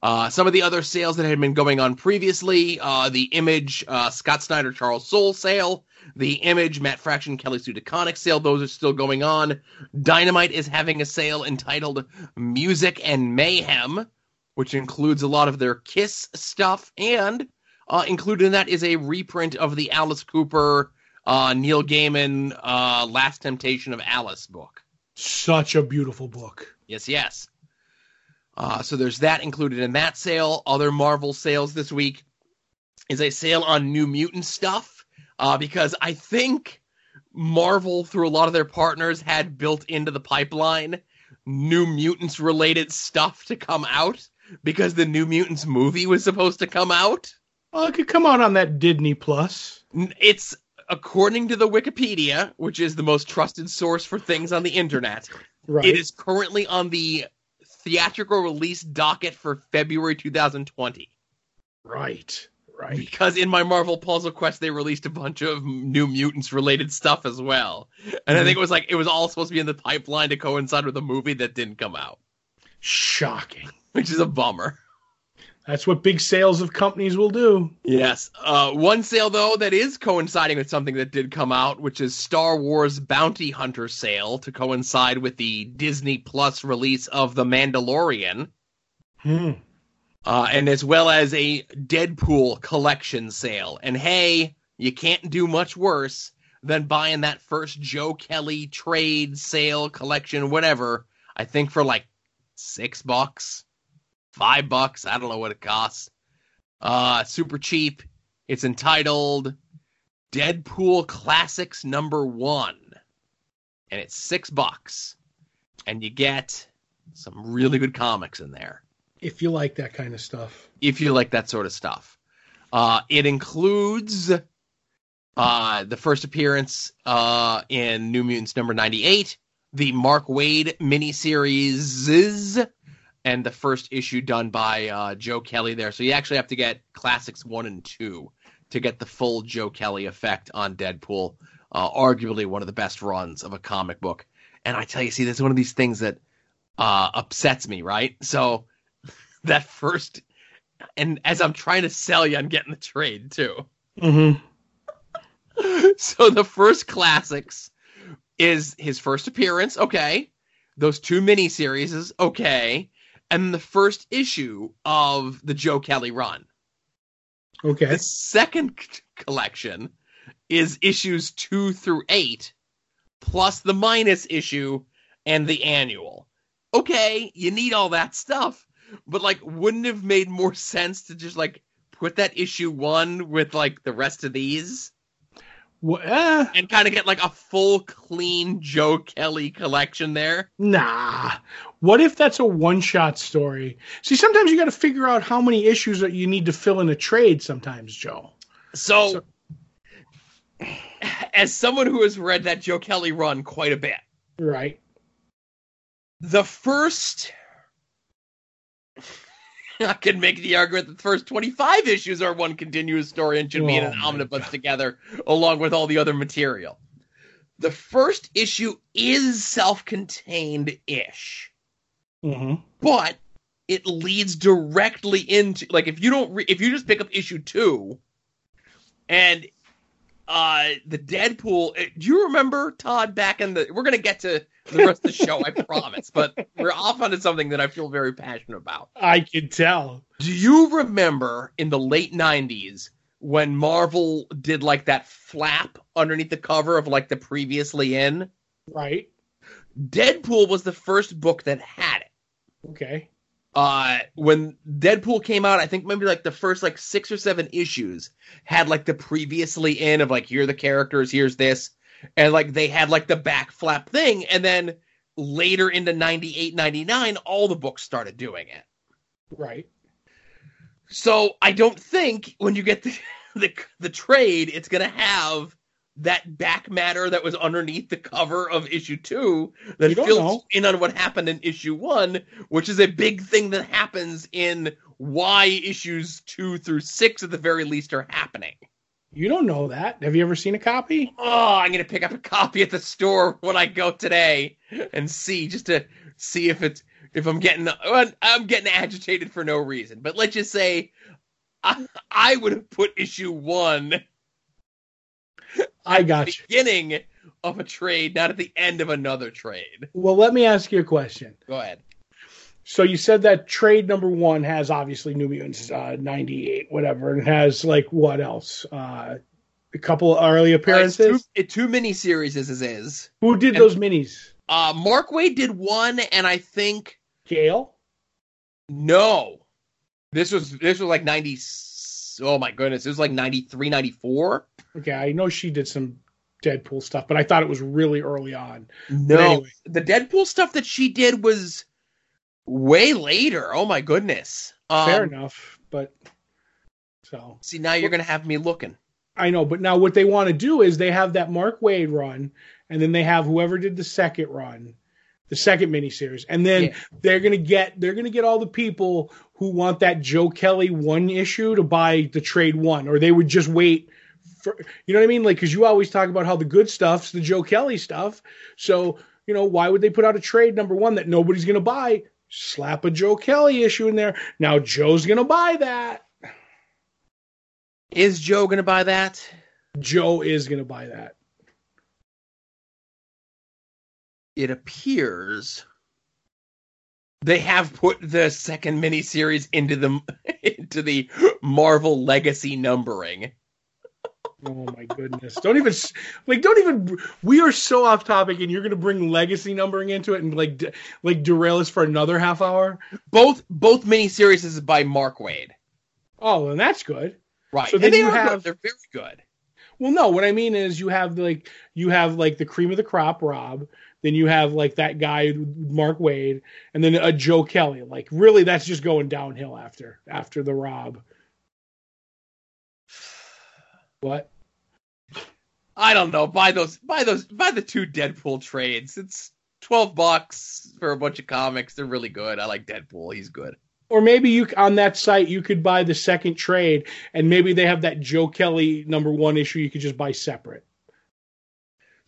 Uh, some of the other sales that had been going on previously, uh, the Image uh, Scott Snyder Charles Soule sale, the Image Matt Fraction Kelly Sue DeConnick sale, those are still going on. Dynamite is having a sale entitled Music and Mayhem, which includes a lot of their Kiss stuff, and uh, included in that is a reprint of the Alice Cooper, uh, Neil Gaiman, uh, Last Temptation of Alice book. Such a beautiful book. Yes, yes. Uh, so there's that included in that sale. Other Marvel sales this week is a sale on New Mutant stuff uh, because I think Marvel, through a lot of their partners, had built into the pipeline New Mutants related stuff to come out because the New Mutants movie was supposed to come out. Well, it could come out on that Disney Plus. It's according to the Wikipedia, which is the most trusted source for things on the internet. Right. It is currently on the theatrical release docket for February 2020. Right. Right. Because in my Marvel Puzzle Quest, they released a bunch of New Mutants related stuff as well. And I mm-hmm. think it was like, it was all supposed to be in the pipeline to coincide with a movie that didn't come out, Shocking. which is a bummer. That's what big sales of companies will do. Yes. Uh, one sale, though, that is coinciding with something that did come out, which is Star Wars Bounty Hunter sale to coincide with the Disney Plus release of The Mandalorian. Hmm. uh, and as well as a Deadpool collection sale. And hey, you can't do much worse than buying that first Joe Kelly trade sale collection, whatever. I think for like six bucks, five bucks. I don't know what it costs. Uh, super cheap. It's entitled Deadpool Classics Number One, and it's six bucks, and you get some really good comics in there If you like that kind of stuff. if you like that sort of stuff. Uh, it includes uh, the first appearance uh, in New Mutants number 98, the Mark Waid miniseries, and the first issue done by uh, Joe Kelly there. So you actually have to get classics one and two to get the full Joe Kelly effect on Deadpool. Uh, arguably one of the best runs of a comic book. And I tell you, see, that's one of these things that uh, upsets me, right? So that first and as I'm trying to sell you, I'm getting the trade too. Mm-hmm. So the first classics is his first appearance, okay. Those two miniseries is okay, and the first issue of the Joe Kelly run. Okay. The second c- collection is issues two through eight, plus the minus issue and the annual. Okay, you need all that stuff, but like, wouldn't it have made more sense to just like put that issue one with like the rest of these Well, eh, and kind of get like a full, clean Joe Kelly collection there? nah. What if that's a one-shot story? See, sometimes you got to figure out how many issues that you need to fill in a trade. Sometimes, Joe. So, So- as someone who has read that Joe Kelly run quite a bit, Right. the first I can make the argument that the first 25 issues are one continuous story and should be in Oh an omnibus God. together along with all the other material. The first issue is self-contained ish, Mm-hmm. but it leads directly into like if you don't re- if you just pick up issue 2 and uh the Deadpool uh, do you remember Todd back in the we're going to get to the rest of the show I promise but we're off onto something that I feel very passionate about. I can tell. Do you remember in the late 90s when Marvel did like that flap underneath the cover of like the previously in? Right. Deadpool was the first book that had. Okay. Uh when Deadpool came out, I think maybe like the first like 6 or 7 issues had like the previously in of like here are the characters, here's this and like they had like the back flap thing and then later into 98 99 all the books started doing it. Right. So I don't think when you get the the, the trade, it's gonna have that back matter that was underneath the cover of issue two that fills know. in on what happened in issue one, which is a big thing that happens in why issues two through six at the very least are happening. You don't know that. Have you ever seen a copy? Oh, I'm gonna pick up a copy at the store when I go today and see just to see if it's if I'm getting I'm getting agitated for no reason. But let's just say I, I would have put issue one I got you. beginning of a trade, not at the end of another trade. Well, let me ask you a question. Go ahead. So you said that trade number one has obviously New Mutants uh, '98, whatever, and has like what else? Uh, a couple of early Uh, it's appearances. two, it, two miniseries as it is. Who did and- those minis? Uh, Mark Waid did one, and I think Gail. no, this was this was like ninety. Oh my goodness, it was like 93, 94. Okay, I know she did some Deadpool stuff, but I thought it was really early on. No, anyway. the Deadpool stuff that she did was way later. Oh my goodness. Um, Fair enough, but so See, now you're gonna have me looking. I know, but now what they want to do is they have that Mark Waid run, and then they have whoever did the second run, the second miniseries, and then Yeah. they're gonna get they're gonna get all the people who want that Joe Kelly one issue to buy the trade one, or they would just wait. For, you know what I mean? Like, because you always talk about how the good stuff's the Joe Kelly stuff. So, you know, why would they put out a trade number one that nobody's going to buy? Slap a Joe Kelly issue in there. Now Joe's going to buy that. Is Joe gonna buy that? Joe is going to buy that. It appears they have put the second miniseries into the into the Marvel Legacy numbering. Oh my goodness! Don't even like. Don't even. We are so off topic, and you're going to bring legacy numbering into it, and like, de- like derail us for another half hour. Both both miniseries is by Mark Waid. Oh, and that's good. Right. So and then they you have- good. They're very good. Well, no. What I mean is, you have like, you have like the cream of the crop, Rob. Then you have like that guy, Mark Waid, and then a Joe Kelly. Like, really, that's just going downhill after after the Rob. What? I don't know. Buy those buy those buy the two Deadpool trades. It's twelve bucks for a bunch of comics. They're really good. I like Deadpool. He's good. Or maybe you on that site you could buy the second trade, and maybe they have that Joe Kelly number one issue you could just buy separate.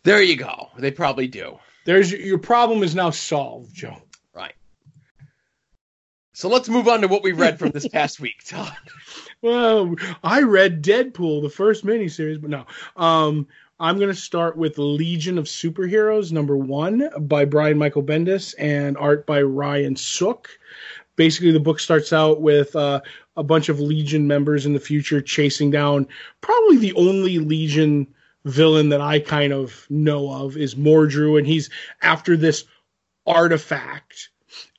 There you go. They probably do. There's your problem is now solved, Joe. Right. So let's move on to what we read from this past week, Todd. Well, I read Deadpool, the first miniseries, but no. Um, I'm going to start with Legion of Superheroes, number one, by Brian Michael Bendis and art by Ryan Sook. Basically, the book starts out with uh, a bunch of Legion members in the future chasing down probably the only Legion villain that I kind of know of is Mordru, and he's after this artifact,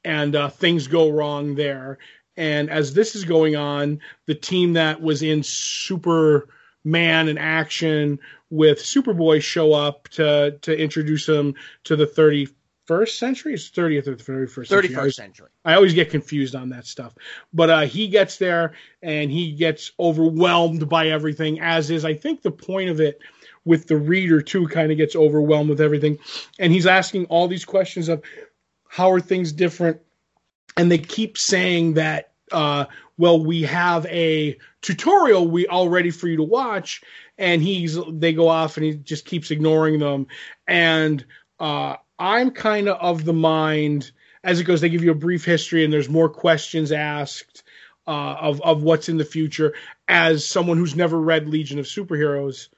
and uh, things go wrong there. And as this is going on, the team that was in Superman in action with Superboy show up to to introduce him to the 31st century. It's 30th or 31st century. Thirty I always- century. I always get confused on that stuff. But uh, he gets there and he gets overwhelmed by everything, as is, I think, the point of it with the reader, too, kind of gets overwhelmed with everything. And he's asking all these questions of how are things different? And they keep saying that, uh, well, we have a tutorial we all ready for you to watch. And he's they go off and he just keeps ignoring them. And uh, I'm kind of of the mind as it goes, they give you a brief history and there's more questions asked uh, of of what's in the future. As someone who's never read Legion of Superheroes,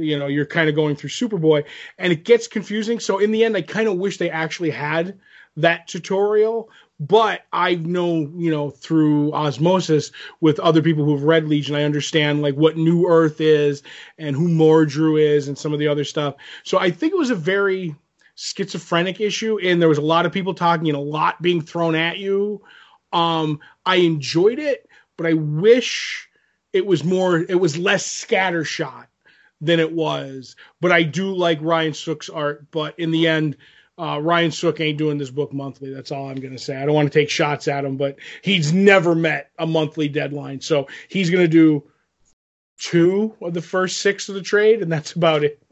you know, you're kind of going through Superboy, and it gets confusing. So in the end, I kind of wish they actually had that tutorial. But I know, you know, through osmosis with other people who've read Legion, I understand like what New Earth is and who Mordru is and some of the other stuff. So I think it was a very schizophrenic issue and there was a lot of people talking and a lot being thrown at you um i enjoyed it but i wish it was more it was less scattershot than it was but i do like ryan sook's art but in the end uh, Ryan Sook ain't doing this book monthly. That's all I'm going to say. I don't want to take shots at him, but he's never met a monthly deadline. So he's going to do two of the first six of the trade, and that's about it.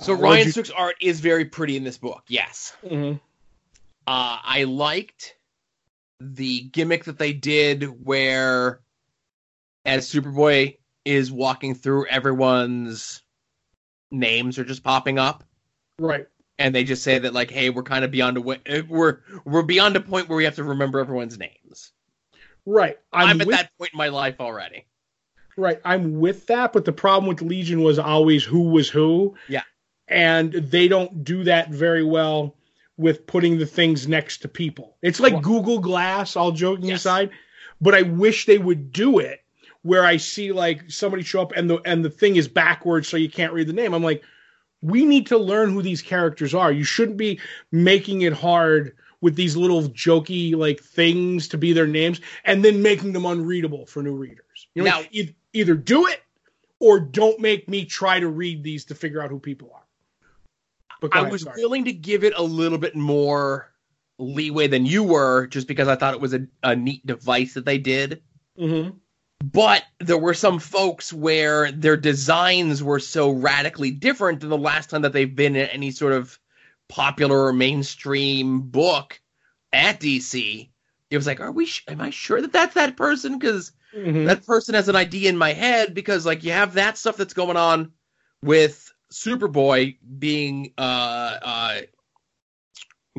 So Uh, Ryan you- Sook's art is very pretty in this book. Yes. Mhm. Uh, I liked the gimmick that they did where, as Superboy is walking through, everyone's names are just popping up. Right. and they just say that like, hey, we're kind of beyond a way, eh, we're we're beyond a point where we have to remember everyone's names. Right. I'm, I'm, at with, that point in my life already. right. I'm with that, but the problem with Legion was always who was who. Yeah. And they don't do that very well with putting the things next to people. It's like Well- Google Glass, all joking Yes. aside, but I wish they would do it where I see like somebody show up and the and the thing is backwards so you can't read the name. I'm like, we need to learn who these characters are. You shouldn't be making it hard with these little jokey like things to be their names and then making them unreadable for new readers. You know, Now- e- either do it or don't make me try to read these to figure out who people are. But I ahead, was sorry. willing to give it a little bit more leeway than you were, just because I thought it was a, a neat device that they did. Mhm. But there were some folks where their designs were so radically different than the last time that they've been in any sort of popular or mainstream book at DC. It was like, are we? Sh- am I sure that that's that person? Because Mhm. that person has an idea in my head. Because like you have that stuff that's going on with Superboy being uh uh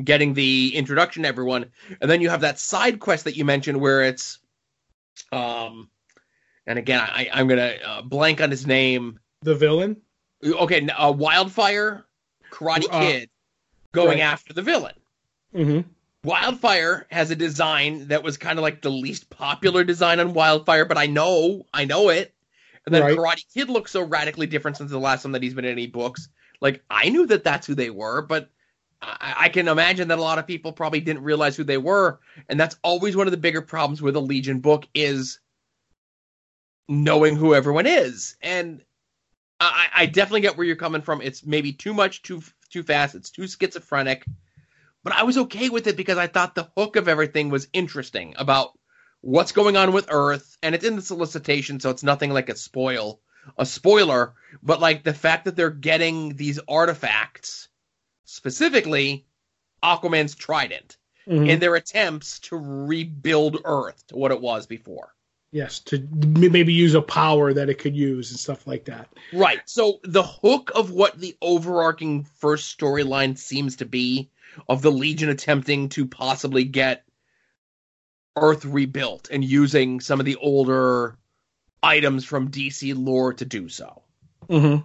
getting the introduction to everyone, and then you have that side quest that you mentioned where it's um and again I I'm gonna uh, blank on his name. the villain. Okay, uh, Wildfire, Karate Uh, Kid, going right. after the villain. hmm Wildfire has a design that was kind of like the least popular design on Wildfire, but I know, I know it. And then Right. Karate Kid looks so radically different since the last time that he's been in any books. Like I knew that that's who they were, but I, I can imagine that a lot of people probably didn't realize who they were, and that's always one of the bigger problems with a Legion book is knowing who everyone is. And I, I definitely get where you're coming from. It's maybe too much, too too fast. It's too schizophrenic but I was okay with it because I thought the hook of everything was interesting about what's going on with Earth, and it's in the solicitation, so it's nothing like a spoil, a spoiler, but like the fact that they're getting these artifacts, specifically Aquaman's trident, Mhm. in their attempts to rebuild Earth to what it was before. Yes, to maybe use a power that it could use and stuff like that. Right. So the hook of what the overarching first storyline seems to be of the Legion attempting to possibly get Earth rebuilt and using some of the older items from DC lore to do so. Mm-hmm.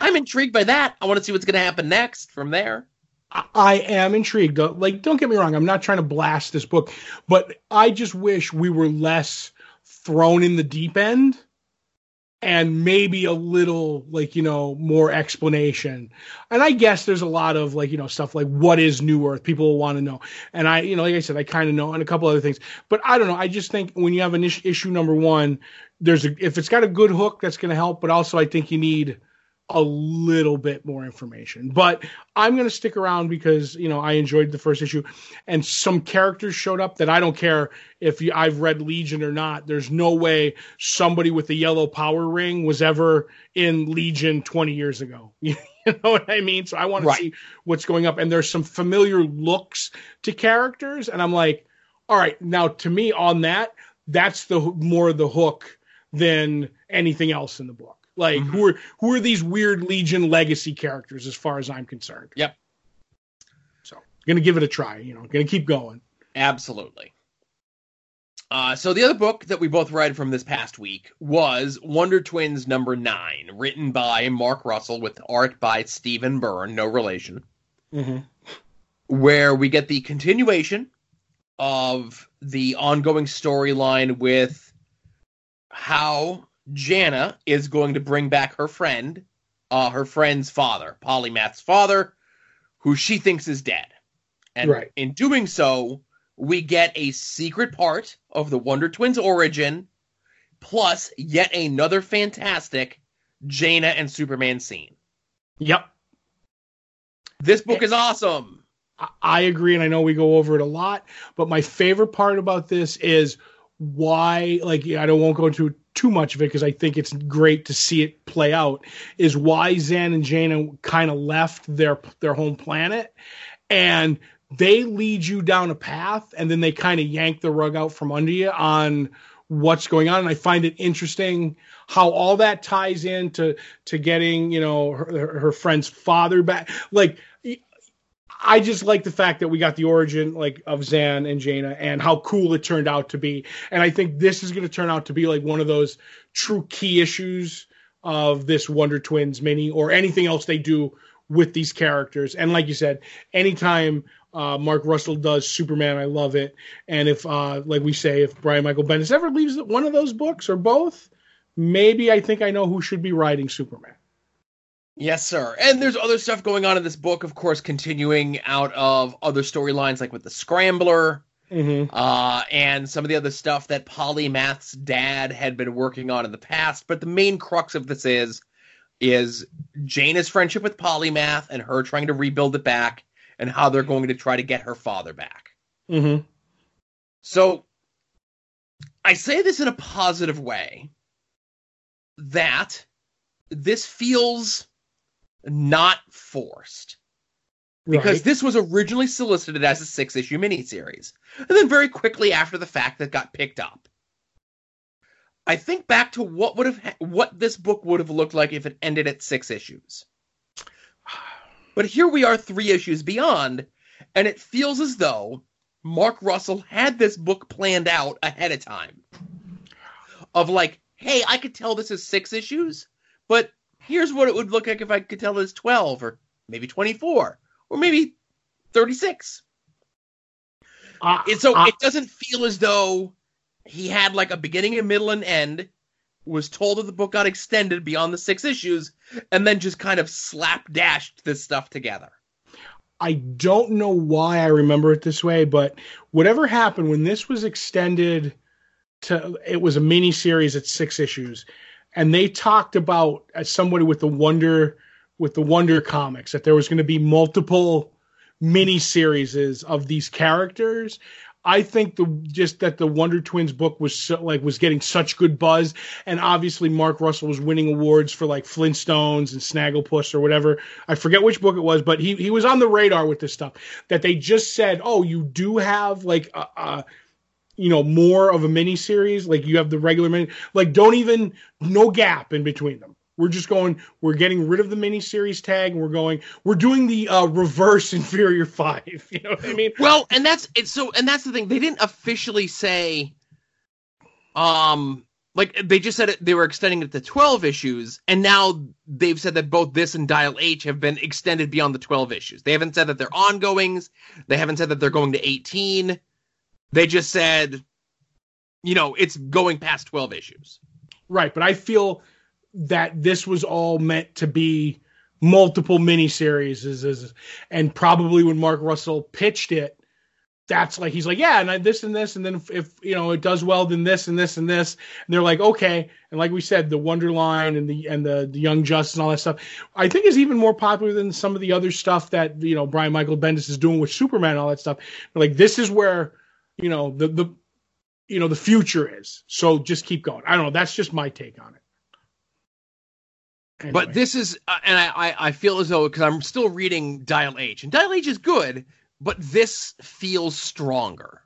I'm intrigued by that. I want to see what's going to happen next from there. I am intrigued. Like, don't get me wrong. I'm not trying to blast this book, but I just wish we were less thrown in the deep end and maybe a little, like, you know, more explanation. And I guess there's a lot of, like, you know, stuff like what is New Earth? People will want to know. And I, you know, like I said, I kind of know and a couple other things. But I don't know. I just think when you have an is- issue number one, there's a, if it's got a good hook, that's going to help. But also, I think you need a little bit more information. But I'm going to stick around because you know I enjoyed the first issue, and some characters showed up that I don't care if you, I've read Legion or not. There's no way somebody with the yellow power ring was ever in Legion 20 years ago. you know what I mean? So I want Right. to see what's going up, and there's some familiar looks to characters, and I'm like, all right, now to me on that, that's the more of the hook than anything else in the book. Like Mhm. who are who are these weird Legion legacy characters as far as I'm concerned? Yep. So gonna give it a try. You know, gonna keep going. Absolutely. Uh, so the other book that we both read from this past week was Wonder Twins number nine, written by Mark Russell with art by Stephen Byrne, no relation. Mm-hmm. where we get the continuation of the ongoing storyline with how Jayna is going to bring back her friend, uh, her friend's father, Polymath's father, who she thinks is dead. And Right. in doing so, we get a secret part of the Wonder Twins origin, plus yet another fantastic Jayna and Superman scene. Yep. This book is awesome. I- I agree, and I know we go over it a lot, but my favorite part about this is why, like, I don't won't go into too much of it because I think it's great to see it play out. Is why Zan and Jayna kind of left their their home planet, and they lead you down a path, and then they kind of yank the rug out from under you on what's going on. And I find it interesting how all that ties into to getting you know her, her friend's father back. Like I just like the fact that we got the origin like of Zan and Jayna and how cool it turned out to be. And I think this is going to turn out to be like one of those true key issues of this Wonder Twins mini or anything else they do with these characters. And like you said, anytime uh, Mark Russell does Superman, I love it. And if, uh, like we say, if Brian Michael Bendis ever leaves one of those books or both, maybe I think I know who should be writing Superman. Yes, sir. And there's other stuff going on in this book, of course, continuing out of other storylines like with the Scrambler, Mm-hmm. uh, and some of the other stuff that Polymath's dad had been working on in the past. But the main crux of this is is Jayna's friendship with Polymath and her trying to rebuild it back, and how they're going to try to get her father back. Mm-hmm. So I say this in a positive way that this feels not forced. Because Right. this was originally solicited as a six issue miniseries and then very quickly after the fact that got picked up. I think back to what would have ha- what this book would have looked like if it ended at six issues. But here we are three issues beyond and it feels as though mark russell had this book planned out ahead of time. Of like hey i could tell this is six issues but here's what it would look like if i could tell this 12 or maybe 24 or maybe 36. Uh, And so uh, it doesn't feel as though he had like a beginning, a middle, and end, was told that the book got extended beyond the six issues, and then just kind of slapdashed this stuff together. I don't know why I remember it this way, but whatever happened when this was extended to it was a mini series at six issues, and they talked about as somebody with the Wonder with the Wonder comics that there was going to be multiple mini series of these characters. I think the just that the Wonder Twins book was so, like was getting such good buzz, and obviously Mark Russell was winning awards for like Flintstones and Snagglepuss or whatever. I forget which book it was, but he he was on the radar with this stuff. That they just said, oh, you do have like a, a you know more of a mini series, like you have the regular mini, like don't even no gap in between them. We're just going. We're getting rid of the mini series tag, and we're going. We're doing the uh, reverse inferior five. You know what I mean? Well, and that's it's so, and that's the thing. They didn't officially say, um, like they just said it, they were extending it to twelve issues, and now they've said that both this and Dial H have been extended beyond the twelve issues. They haven't said that they're ongoings. They haven't said that they're going to eighteen. They just said, you know, it's going past twelve issues. Right, but I feel that this was all meant to be multiple miniseries, is, is, and probably when Mark Russell pitched it, that's like he's like, yeah, and I, this and this, and then if, if you know it does well, then this and this and this, and they're like, okay, and like we said, the Wonderline and the and the, the Young Justice and all that stuff, I think is even more popular than some of the other stuff that you know Brian Michael Bendis is doing with Superman and all that stuff. Like this is where you know the the you know the future is. So just keep going. I don't know. That's just my take on it. Anyway. But this is, uh, and I, I, feel as though because I'm still reading Dial H, and Dial H is good, but this feels stronger.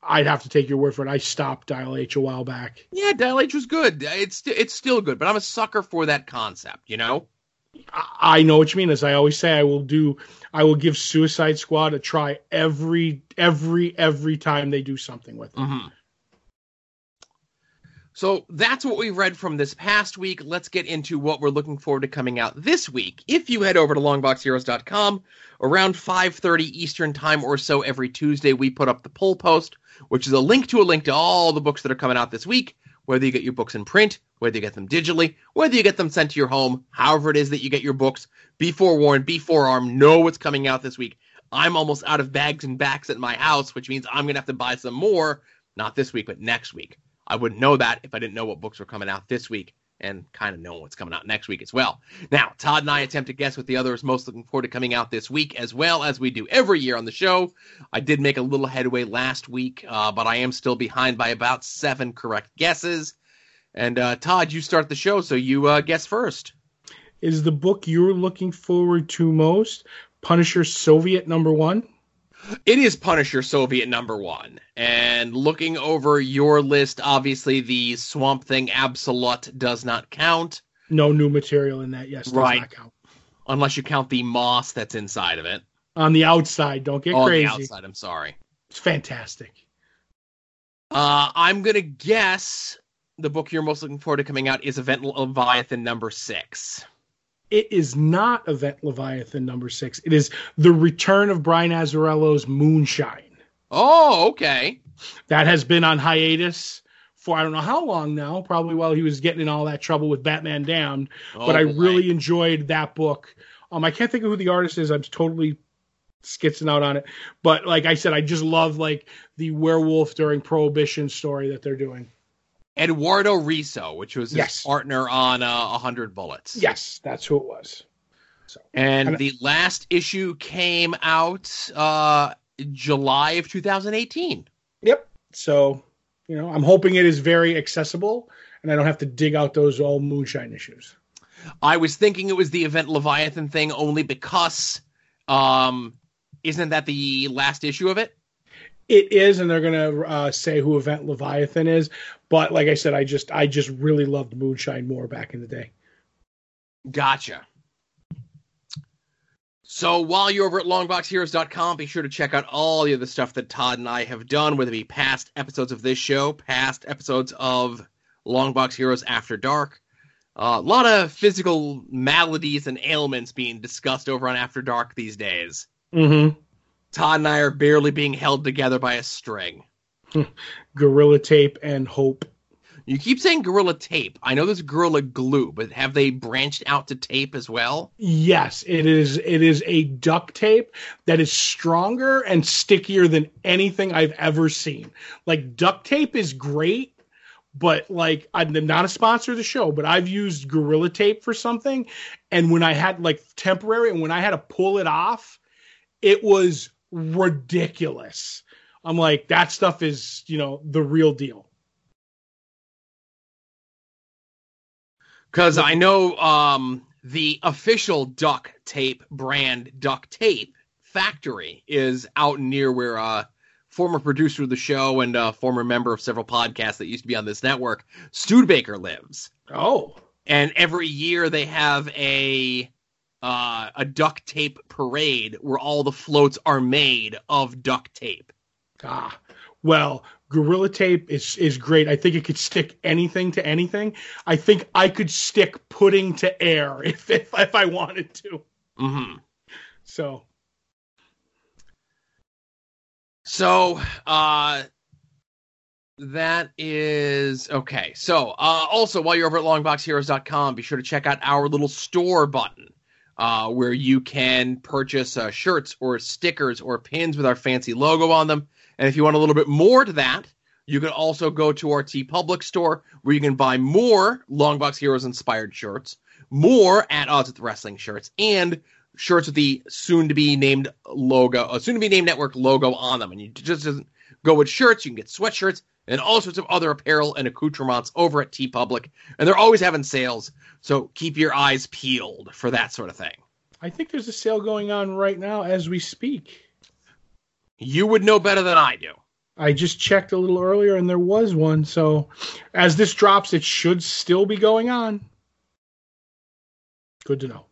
I'd have to take your word for it. I stopped Dial H a while back. Yeah, Dial H was good. It's it's still good, but I'm a sucker for that concept. You know. I I know what you mean. As I always say, I will do. I will give Suicide Squad a try every every every time they do something with it. Mm-hmm. So that's what we've read from this past week. Let's get into what we're looking forward to coming out this week. If you head over to longboxheroes.com around 5:30 Eastern time or so every Tuesday, we put up the poll post, which is a link to a link to all the books that are coming out this week, whether you get your books in print, whether you get them digitally, whether you get them sent to your home, however it is that you get your books. Be forewarned, be forearmed, know what's coming out this week. I'm almost out of bags and backs at my house, which means I'm going to have to buy some more, not this week, but next week. I wouldn't know that if I didn't know what books were coming out this week and kind of know what's coming out next week as well. Now, Todd and I attempt to guess what the other is most looking forward to coming out this week, as well as we do every year on the show. I did make a little headway last week, uh, but I am still behind by about seven correct guesses. And uh, Todd, you start the show, so you uh, guess first. Is the book you're looking forward to most Punisher Soviet number one? It is Punisher Soviet number one. And looking over your list, obviously the Swamp Thing Absolute does not count, No new material in that. Yes, does Right. not count. unless you count the moss that's inside of it. On the outside, don't get On crazy. the outside, I'm sorry. It's fantastic. Uh, I'm gonna guess the book you're most looking forward to coming out is Event Leviathan number six. It is not Event Leviathan number six. It is the return of Brian Azzarello's Moonshine. Oh, okay. That has been on hiatus for I don't know how long now. Probably while he was getting in all that trouble with Batman Damned. Oh, but I boy. really enjoyed that book. Um, I can't think of who the artist is. I'm totally skitzing out on it. But like I said, I just love like the werewolf during Prohibition story that they're doing. Eduardo Risso, which was his Yes. partner on uh, A Hundred Bullets. Yes, that's who it was. And And- the last issue came out uh, July of 2018. Yep. So, you know, I'm hoping it is very accessible and I don't have to dig out those old moonshine issues. I was thinking it was the Event Leviathan thing only because, um, isn't that the last issue of it? It is, and they're gonna uh, say who Event Leviathan is. But like I said, I just I just really loved Moonshine more back in the day. Gotcha. So while you're over at longboxheroes.com, be sure to check out all the other stuff that Todd and I have done, whether it be past episodes of this show, past episodes of Longbox Heroes After Dark. Uh, a lot of physical maladies and ailments being discussed over on After Dark these days. Mm-hmm. Todd and I are barely being held together by a string. Gorilla Tape and Hope. You keep saying Gorilla Tape. I know there's Gorilla Glue, but have they branched out to tape as well? Yes, it is. It is a duct tape that is stronger and stickier than anything I've ever seen. Like duct tape is great, but like I'm not a sponsor of the show, but I've used Gorilla Tape for something, and when I had like temporary, and when I had to pull it off, it was ridiculous. I'm like, that stuff is you know the real deal. Because I know um, the official duct tape brand duct tape factory is out near where uh, former producer of the show and uh, former member of several podcasts that used to be on this network, Studebaker, lives. Oh, And every year they have a uh, a duct tape parade where all the floats are made of duct tape. Ah, well, Gorilla Tape is is great. I think it could stick anything to anything. I think I could stick pudding to air if if, if I wanted to. hmm So So, uh, that is okay. So, uh, also while you're over at longboxheroes.com, be sure to check out our little store button, uh, where you can purchase uh, shirts or stickers or pins with our fancy logo on them. And if you want a little bit more to that, you can also go to our TeePublic store where you can buy more Longbox Heroes inspired shirts, more at odds with wrestling shirts, and shirts with the soon to be named logo, uh, soon to be named network logo on them. And you just doesn't go with shirts, you can get sweatshirts and all sorts of other apparel and accoutrements over at TeePublic. And they're always having sales, so keep your eyes peeled for that sort of thing. I think there's a sale going on right now as we speak. You would know better than I do. I just checked a little earlier and there was one. So as this drops, it should still be going on. Good to know.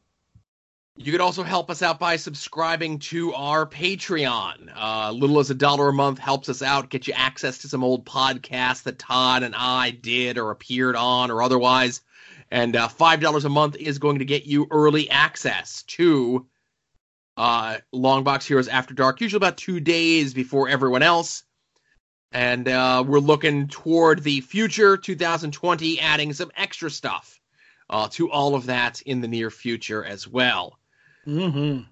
You could also help us out by subscribing to our Patreon. Uh, little as a dollar a month helps us out, get you access to some old podcasts that Todd and I did or appeared on or otherwise. And uh, $5 a month is going to get you early access to uh, Longbox Heroes After Dark, usually about two days before everyone else. And uh, we're looking toward the future, 2020, adding some extra stuff uh, to all of that in the near future as well. Mm-hmm.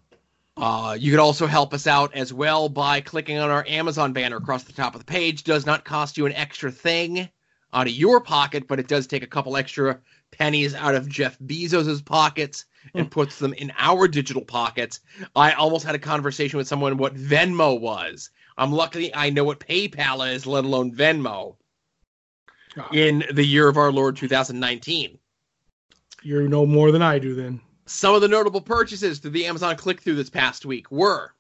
Uh, you could also help us out as well by clicking on our Amazon banner across the top of the page. Does not cost you an extra thing out of your pocket, but it does take a couple extra pennies out of Jeff Bezos's pockets and puts them in our digital pockets. I almost had a conversation with someone what Venmo was. I'm lucky I know what PayPal is, let alone Venmo, in the year of our Lord 2019. You know more than I do then. Some of the notable purchases through the Amazon click through this past week were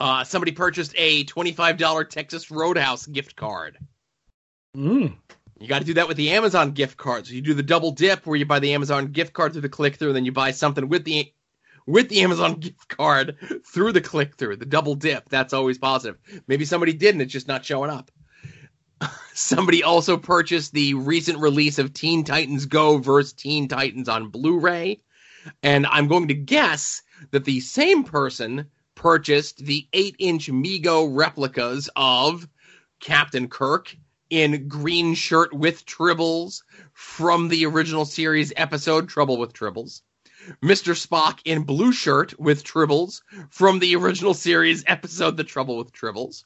uh, somebody purchased a $25 Texas Roadhouse gift card. Mm. You got to do that with the Amazon gift card. So you do the double dip where you buy the Amazon gift card through the click through, and then you buy something with the with the Amazon gift card through the click through, the double dip. That's always positive. Maybe somebody didn't, it's just not showing up. Somebody also purchased the recent release of Teen Titans Go versus Teen Titans on Blu ray. And I'm going to guess that the same person purchased the 8 inch Mego replicas of Captain Kirk in green shirt with tribbles from the original series episode Trouble with Tribbles. Mr. Spock in blue shirt with tribbles from the original series episode The Trouble with Tribbles.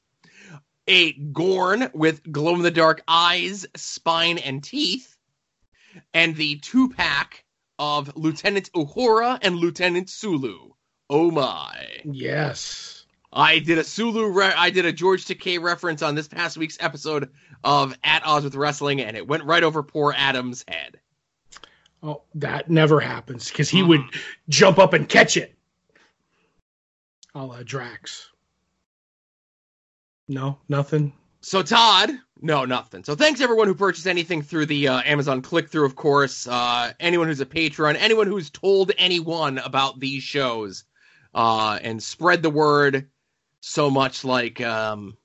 A Gorn with glow in the dark eyes, spine, and teeth. And the two pack of Lieutenant Uhura and Lieutenant Sulu. Oh my. Yes. I did a Sulu, re- I did a George Takei reference on this past week's episode of At Odds with Wrestling, and it went right over poor Adam's head. Oh, that never happens because he mm-hmm. would jump up and catch it. A la Drax. No, nothing. So Todd, no, nothing. So thanks everyone who purchased anything through the uh, Amazon click through, of course. Uh, anyone who's a patron, anyone who's told anyone about these shows, uh, and spread the word so much. Like, um,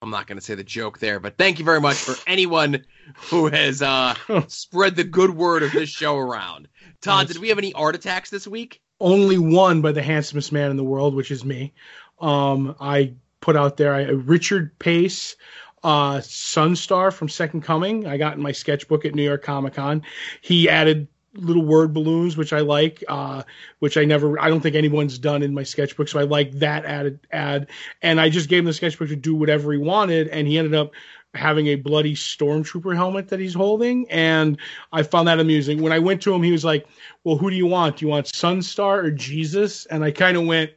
I'm not going to say the joke there, but thank you very much for anyone who has uh, spread the good word of this show around. Todd, did we have any art attacks this week? Only one by the handsomest man in the world, which is me. Um, I put out there I, Richard Pace, uh, Sunstar from Second Coming. I got in my sketchbook at New York Comic Con. He added little word balloons, which I like, uh, which I never, I don't think anyone's done in my sketchbook. So I like that added ad. And I just gave him the sketchbook to do whatever he wanted. And he ended up having a bloody stormtrooper helmet that he's holding. And I found that amusing. When I went to him, he was like, well, who do you want? Do you want Sunstar or Jesus? And I kind of went,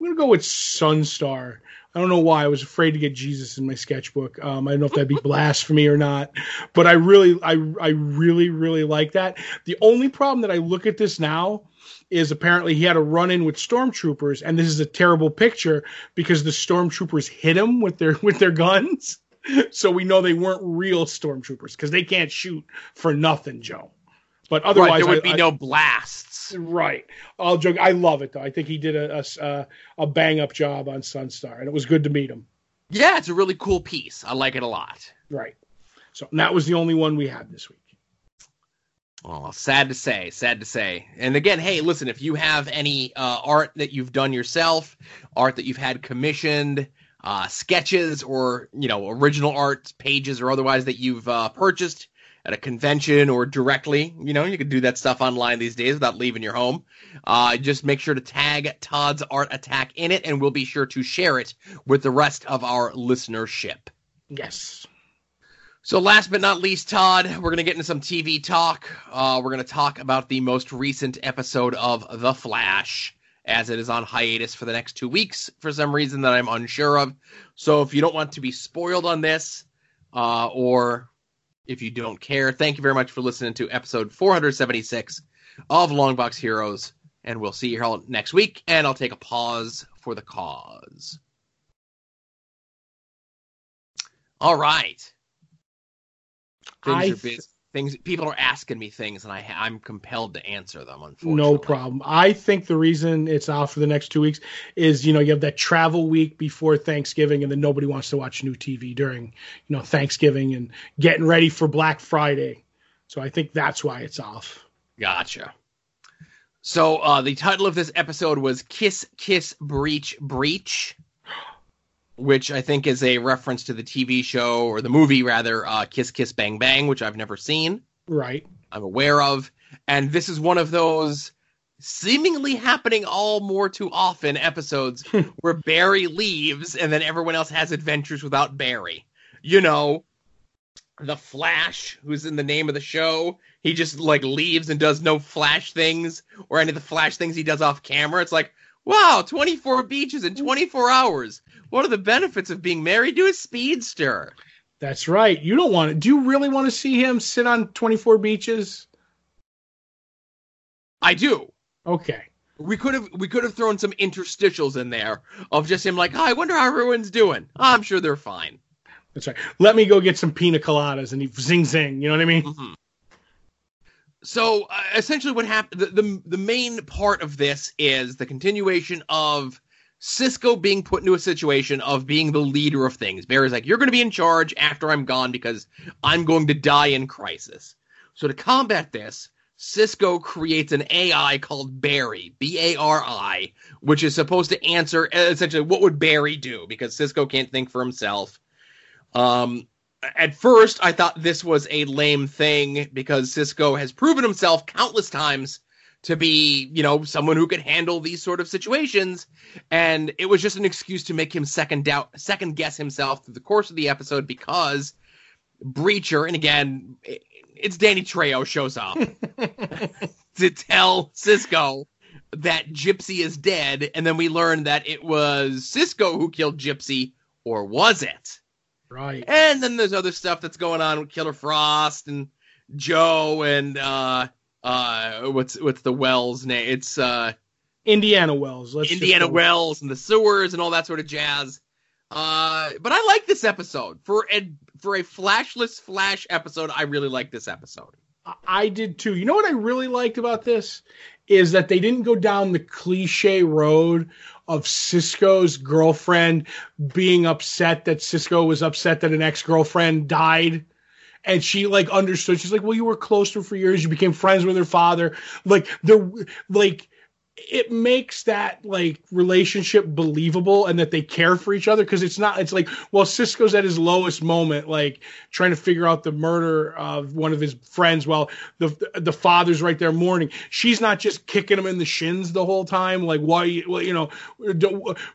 I'm going to go with Sunstar. I don't know why I was afraid to get Jesus in my sketchbook. Um, I don't know if that'd be blasphemy or not, but I really, I, I really, really like that. The only problem that I look at this now is apparently he had a run in with stormtroopers, and this is a terrible picture because the stormtroopers hit him with their with their guns. So we know they weren't real stormtroopers because they can't shoot for nothing, Joe. But otherwise, right, there would be I, no blasts. Right. I'll joke. I love it though. I think he did a a, a bang up job on Sunstar, and it was good to meet him. Yeah, it's a really cool piece. I like it a lot. Right. So that was the only one we had this week. Oh, sad to say, sad to say. And again, hey, listen, if you have any uh, art that you've done yourself, art that you've had commissioned, uh, sketches, or you know, original art pages or otherwise that you've uh, purchased at a convention or directly, you know, you can do that stuff online these days without leaving your home. Uh, just make sure to tag Todd's Art Attack in it, and we'll be sure to share it with the rest of our listenership. Yes. So, last but not least, Todd, we're going to get into some TV talk. Uh, we're going to talk about the most recent episode of The Flash, as it is on hiatus for the next two weeks for some reason that I'm unsure of. So, if you don't want to be spoiled on this, uh, or if you don't care, thank you very much for listening to episode 476 of Longbox Heroes, and we'll see you all next week. And I'll take a pause for the cause. All right things I are busy. Things people are asking me things, and I I'm compelled to answer them. Unfortunately, No problem. I think the reason it's out for the next two weeks is you know you have that travel week before Thanksgiving, and then nobody wants to watch new TV during you know Thanksgiving and getting ready for Black Friday. So I think that's why it's off. Gotcha. So uh, the title of this episode was "Kiss Kiss Breach Breach," which I think is a reference to the TV show or the movie rather, uh, "Kiss Kiss Bang Bang," which I've never seen. Right. I'm aware of, and this is one of those seemingly happening all more too often episodes where Barry leaves and then everyone else has adventures without Barry. You know, the Flash, who's in the name of the show, he just like leaves and does no Flash things or any of the Flash things he does off camera. It's like, wow, 24 beaches in 24 hours. What are the benefits of being married to a speedster? That's right. You don't want to. Do you really want to see him sit on 24 beaches? I do. Okay. We could have we could have thrown some interstitials in there of just him like, oh, I wonder how everyone's doing. I'm sure they're fine. That's right. Let me go get some pina coladas and he zing zing. You know what I mean? Mhm. so uh, essentially, what happened? The, the the main part of this is the continuation of Cisco being put into a situation of being the leader of things. Barry's like, "You're going to be in charge after I'm gone because I'm going to die in crisis." So to combat this, Cisco creates an AI called Barry, B A R I, which is supposed to answer essentially what would Barry do because Cisco can't think for himself. Um, at first, I thought this was a lame thing because Cisco has proven himself countless times to be, you know, someone who could handle these sort of situations, and it was just an excuse to make him second doubt, second guess himself through the course of the episode because Breacher, and again, it's Danny Trejo shows up to tell Cisco that Gypsy is dead, and then we learn that it was Cisco who killed Gypsy, or was it? Right. And then there's other stuff that's going on with Killer Frost and Joe and uh uh what's what's the Wells name? It's uh Indiana Wells. Let's Indiana Wells and the sewers and all that sort of jazz. Uh but I like this episode. For a for a flashless flash episode, I really like this episode. I did too. You know what I really liked about this is that they didn't go down the cliche road of Cisco's girlfriend being upset that Cisco was upset that an ex-girlfriend died. And she like understood. She's like, "Well, you were close to her for years. You became friends with her father. Like the like it makes that like relationship believable and that they care for each other because it's not it's like well cisco's at his lowest moment like trying to figure out the murder of one of his friends while the the father's right there mourning. She's not just kicking him in the shins the whole time like why you- know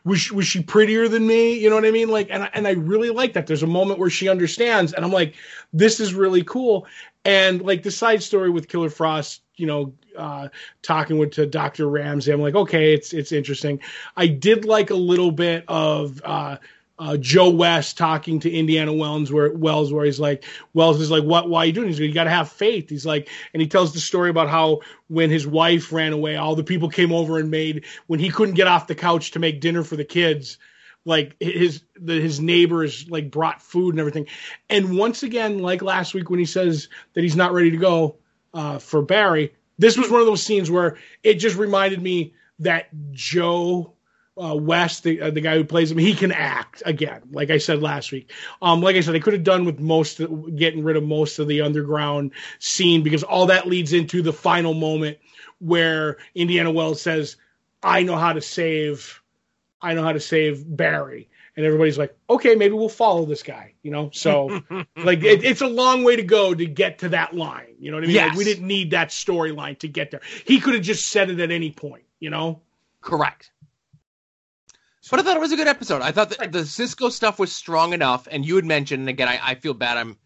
was was she prettier than me? You know what i mean? Like and I, and I really like that. There's a moment where she understands and i'm like this is really cool. And like the side story with killer frost you know uh talking with to Dr. Ramsey. I'm like, okay, it's it's interesting. I did like a little bit of uh uh, Joe West talking to Indiana Wells, where Wells, where he's like, Wells is like, what? Why are you doing? He's like, you got to have faith. He's like, and he tells the story about how when his wife ran away, all the people came over and made when he couldn't get off the couch to make dinner for the kids, like his the, his neighbors like brought food and everything. And once again, like last week when he says that he's not ready to go uh, for Barry, this was one of those scenes where it just reminded me that Joe uh, West, the, uh, the guy who plays him, he can act again. Like I said last week. Um, like I said, they could have done with most getting rid of most of the underground scene because all that leads into the final moment where Indiana Wells says, "I know how to save, I know how to save Barry." And everybody's like, okay, maybe we'll follow this guy, you know? So, like, it, it's a long way to go to get to that line. You know what I mean? Like, we didn't need that storyline to get there. He could have just said it at any point, you know? Correct. But I thought it was a good episode. I thought that the Cisco stuff was strong enough, and you had mentioned, and again, I, I feel bad. I'm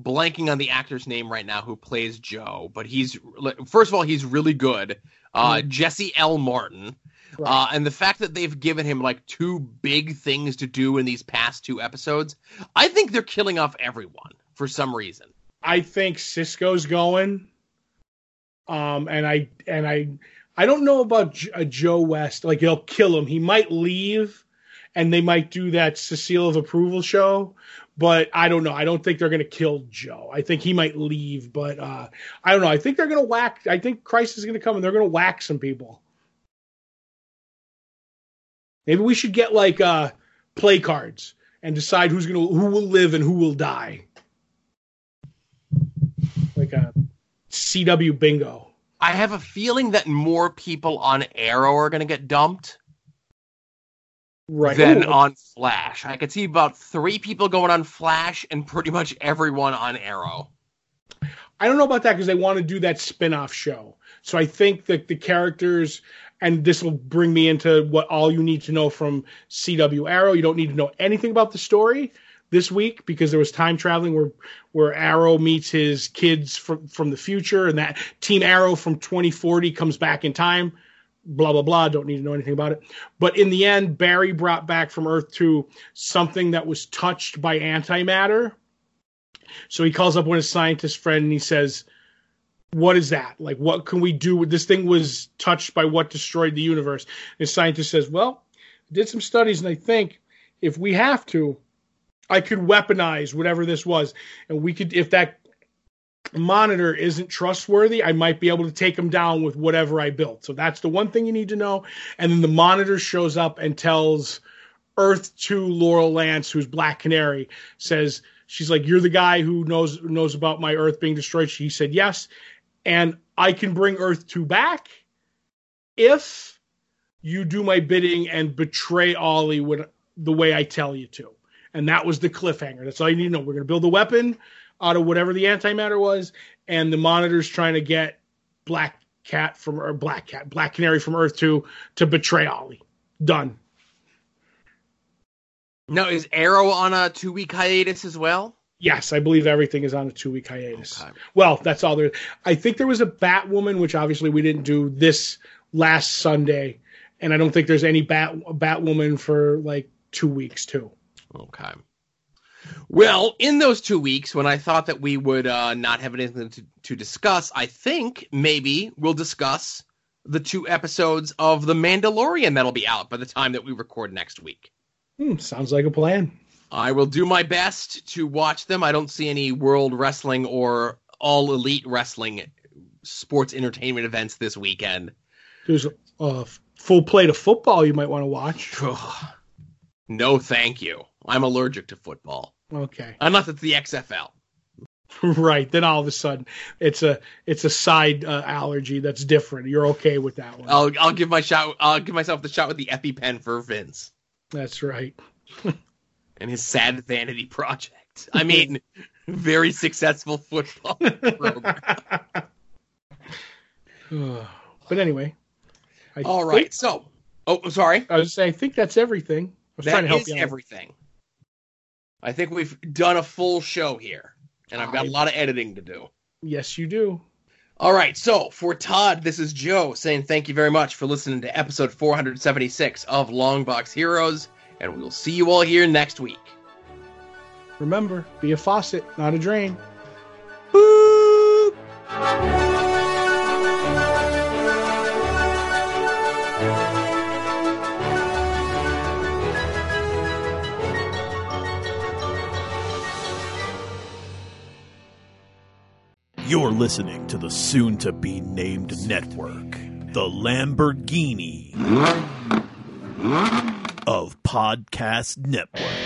blanking on the actor's name right now who plays Joe, but he's first of all he's really good. Uh, Jesse L. Martin, uh, and the fact that they've given him like two big things to do in these past two episodes, I think they're killing off everyone for some reason. I think Cisco's going. Um, and I and I I don't know about J- uh, Joe West. Like they'll kill him. He might leave, and they might do that Cecile of Approval show. But I don't know. I don't think they're going to kill Joe. I think he might leave. But uh, I don't know. I think they're going to whack. I think Crisis is going to come and they're going to whack some people. Maybe we should get like uh, play cards and decide who's to who will live and who will die like a CW bingo. I have a feeling that more people on Arrow are going to get dumped Right. than Ooh, on Flash. I could see about three people going on Flash and pretty much everyone on Arrow. I don't know about that because they want to do that spin-off show. So I think that the characters and this will bring me into what all you need to know from CW Arrow. You don't need to know anything about the story this week because there was time traveling where where Arrow meets his kids from from the future and that Team Arrow from 2040 comes back in time. Blah blah blah. Don't need to know anything about it. But in the end, Barry brought back from Earth 2 something that was touched by antimatter. So he calls up one of his scientist friend and he says, "What is that? Like, what can we do with this thing? Was touched by what destroyed the universe?" And his scientist says, "Well, I did some studies and I think if we have to, I could weaponize whatever this was, and we could if that monitor isn't trustworthy, I might be able to take him down with whatever I built. So that's the one thing you need to know. And then the monitor shows up and tells Earth 2 Laurel Lance, who's Black Canary, says, she's like, You're the guy who knows knows about my Earth being destroyed. She said yes. And I can bring Earth 2 back if you do my bidding and betray Ollie the way I tell you to. And that was the cliffhanger. That's all you need to know. We're going to build a weapon out of whatever the antimatter was, and the monitor's trying to get Black Cat from or Black Cat, Black Canary from Earth 2 to betray Ollie. Done. Now, is Arrow on a two week hiatus as well? Yes, I believe everything is on a two week hiatus. Okay. Well, that's all there. I think there was a Batwoman, which obviously we didn't do this last Sunday, and I don't think there's any Bat Batwoman for like two weeks too. Okay. Well, in those two weeks, when I thought that we would uh, not have anything to, to discuss, I think maybe we'll discuss the two episodes of The Mandalorian that'll be out by the time that we record next week. Hmm, sounds like a plan. I will do my best to watch them. I don't see any world wrestling or all elite wrestling sports entertainment events this weekend. There's a, full plate of football you might want to watch. no, thank you. I'm allergic to football. Okay. Unless it's the XFL. right. Then all of a sudden, it's a it's a side uh, allergy that's different. You're okay with that one. I'll I'll give my shot. I'll give myself the shot with the EpiPen for Vince That's right. and his sad vanity project. I mean, very successful football program. but anyway. I All think- right. So, oh, sorry. I was saying, I think that's everything. I was trying to help is you everything. I think we've done a full show here, and I've got a lot of editing to do. Yes, you do. All right, so for Todd, this is Joe saying thank you very much for listening to episode 476 of Longbox Heroes, and we will see you all here next week. Remember, be a faucet, not a drain. Boop! You're listening to the soon to be named network, the Lamborghini of Podcast Network.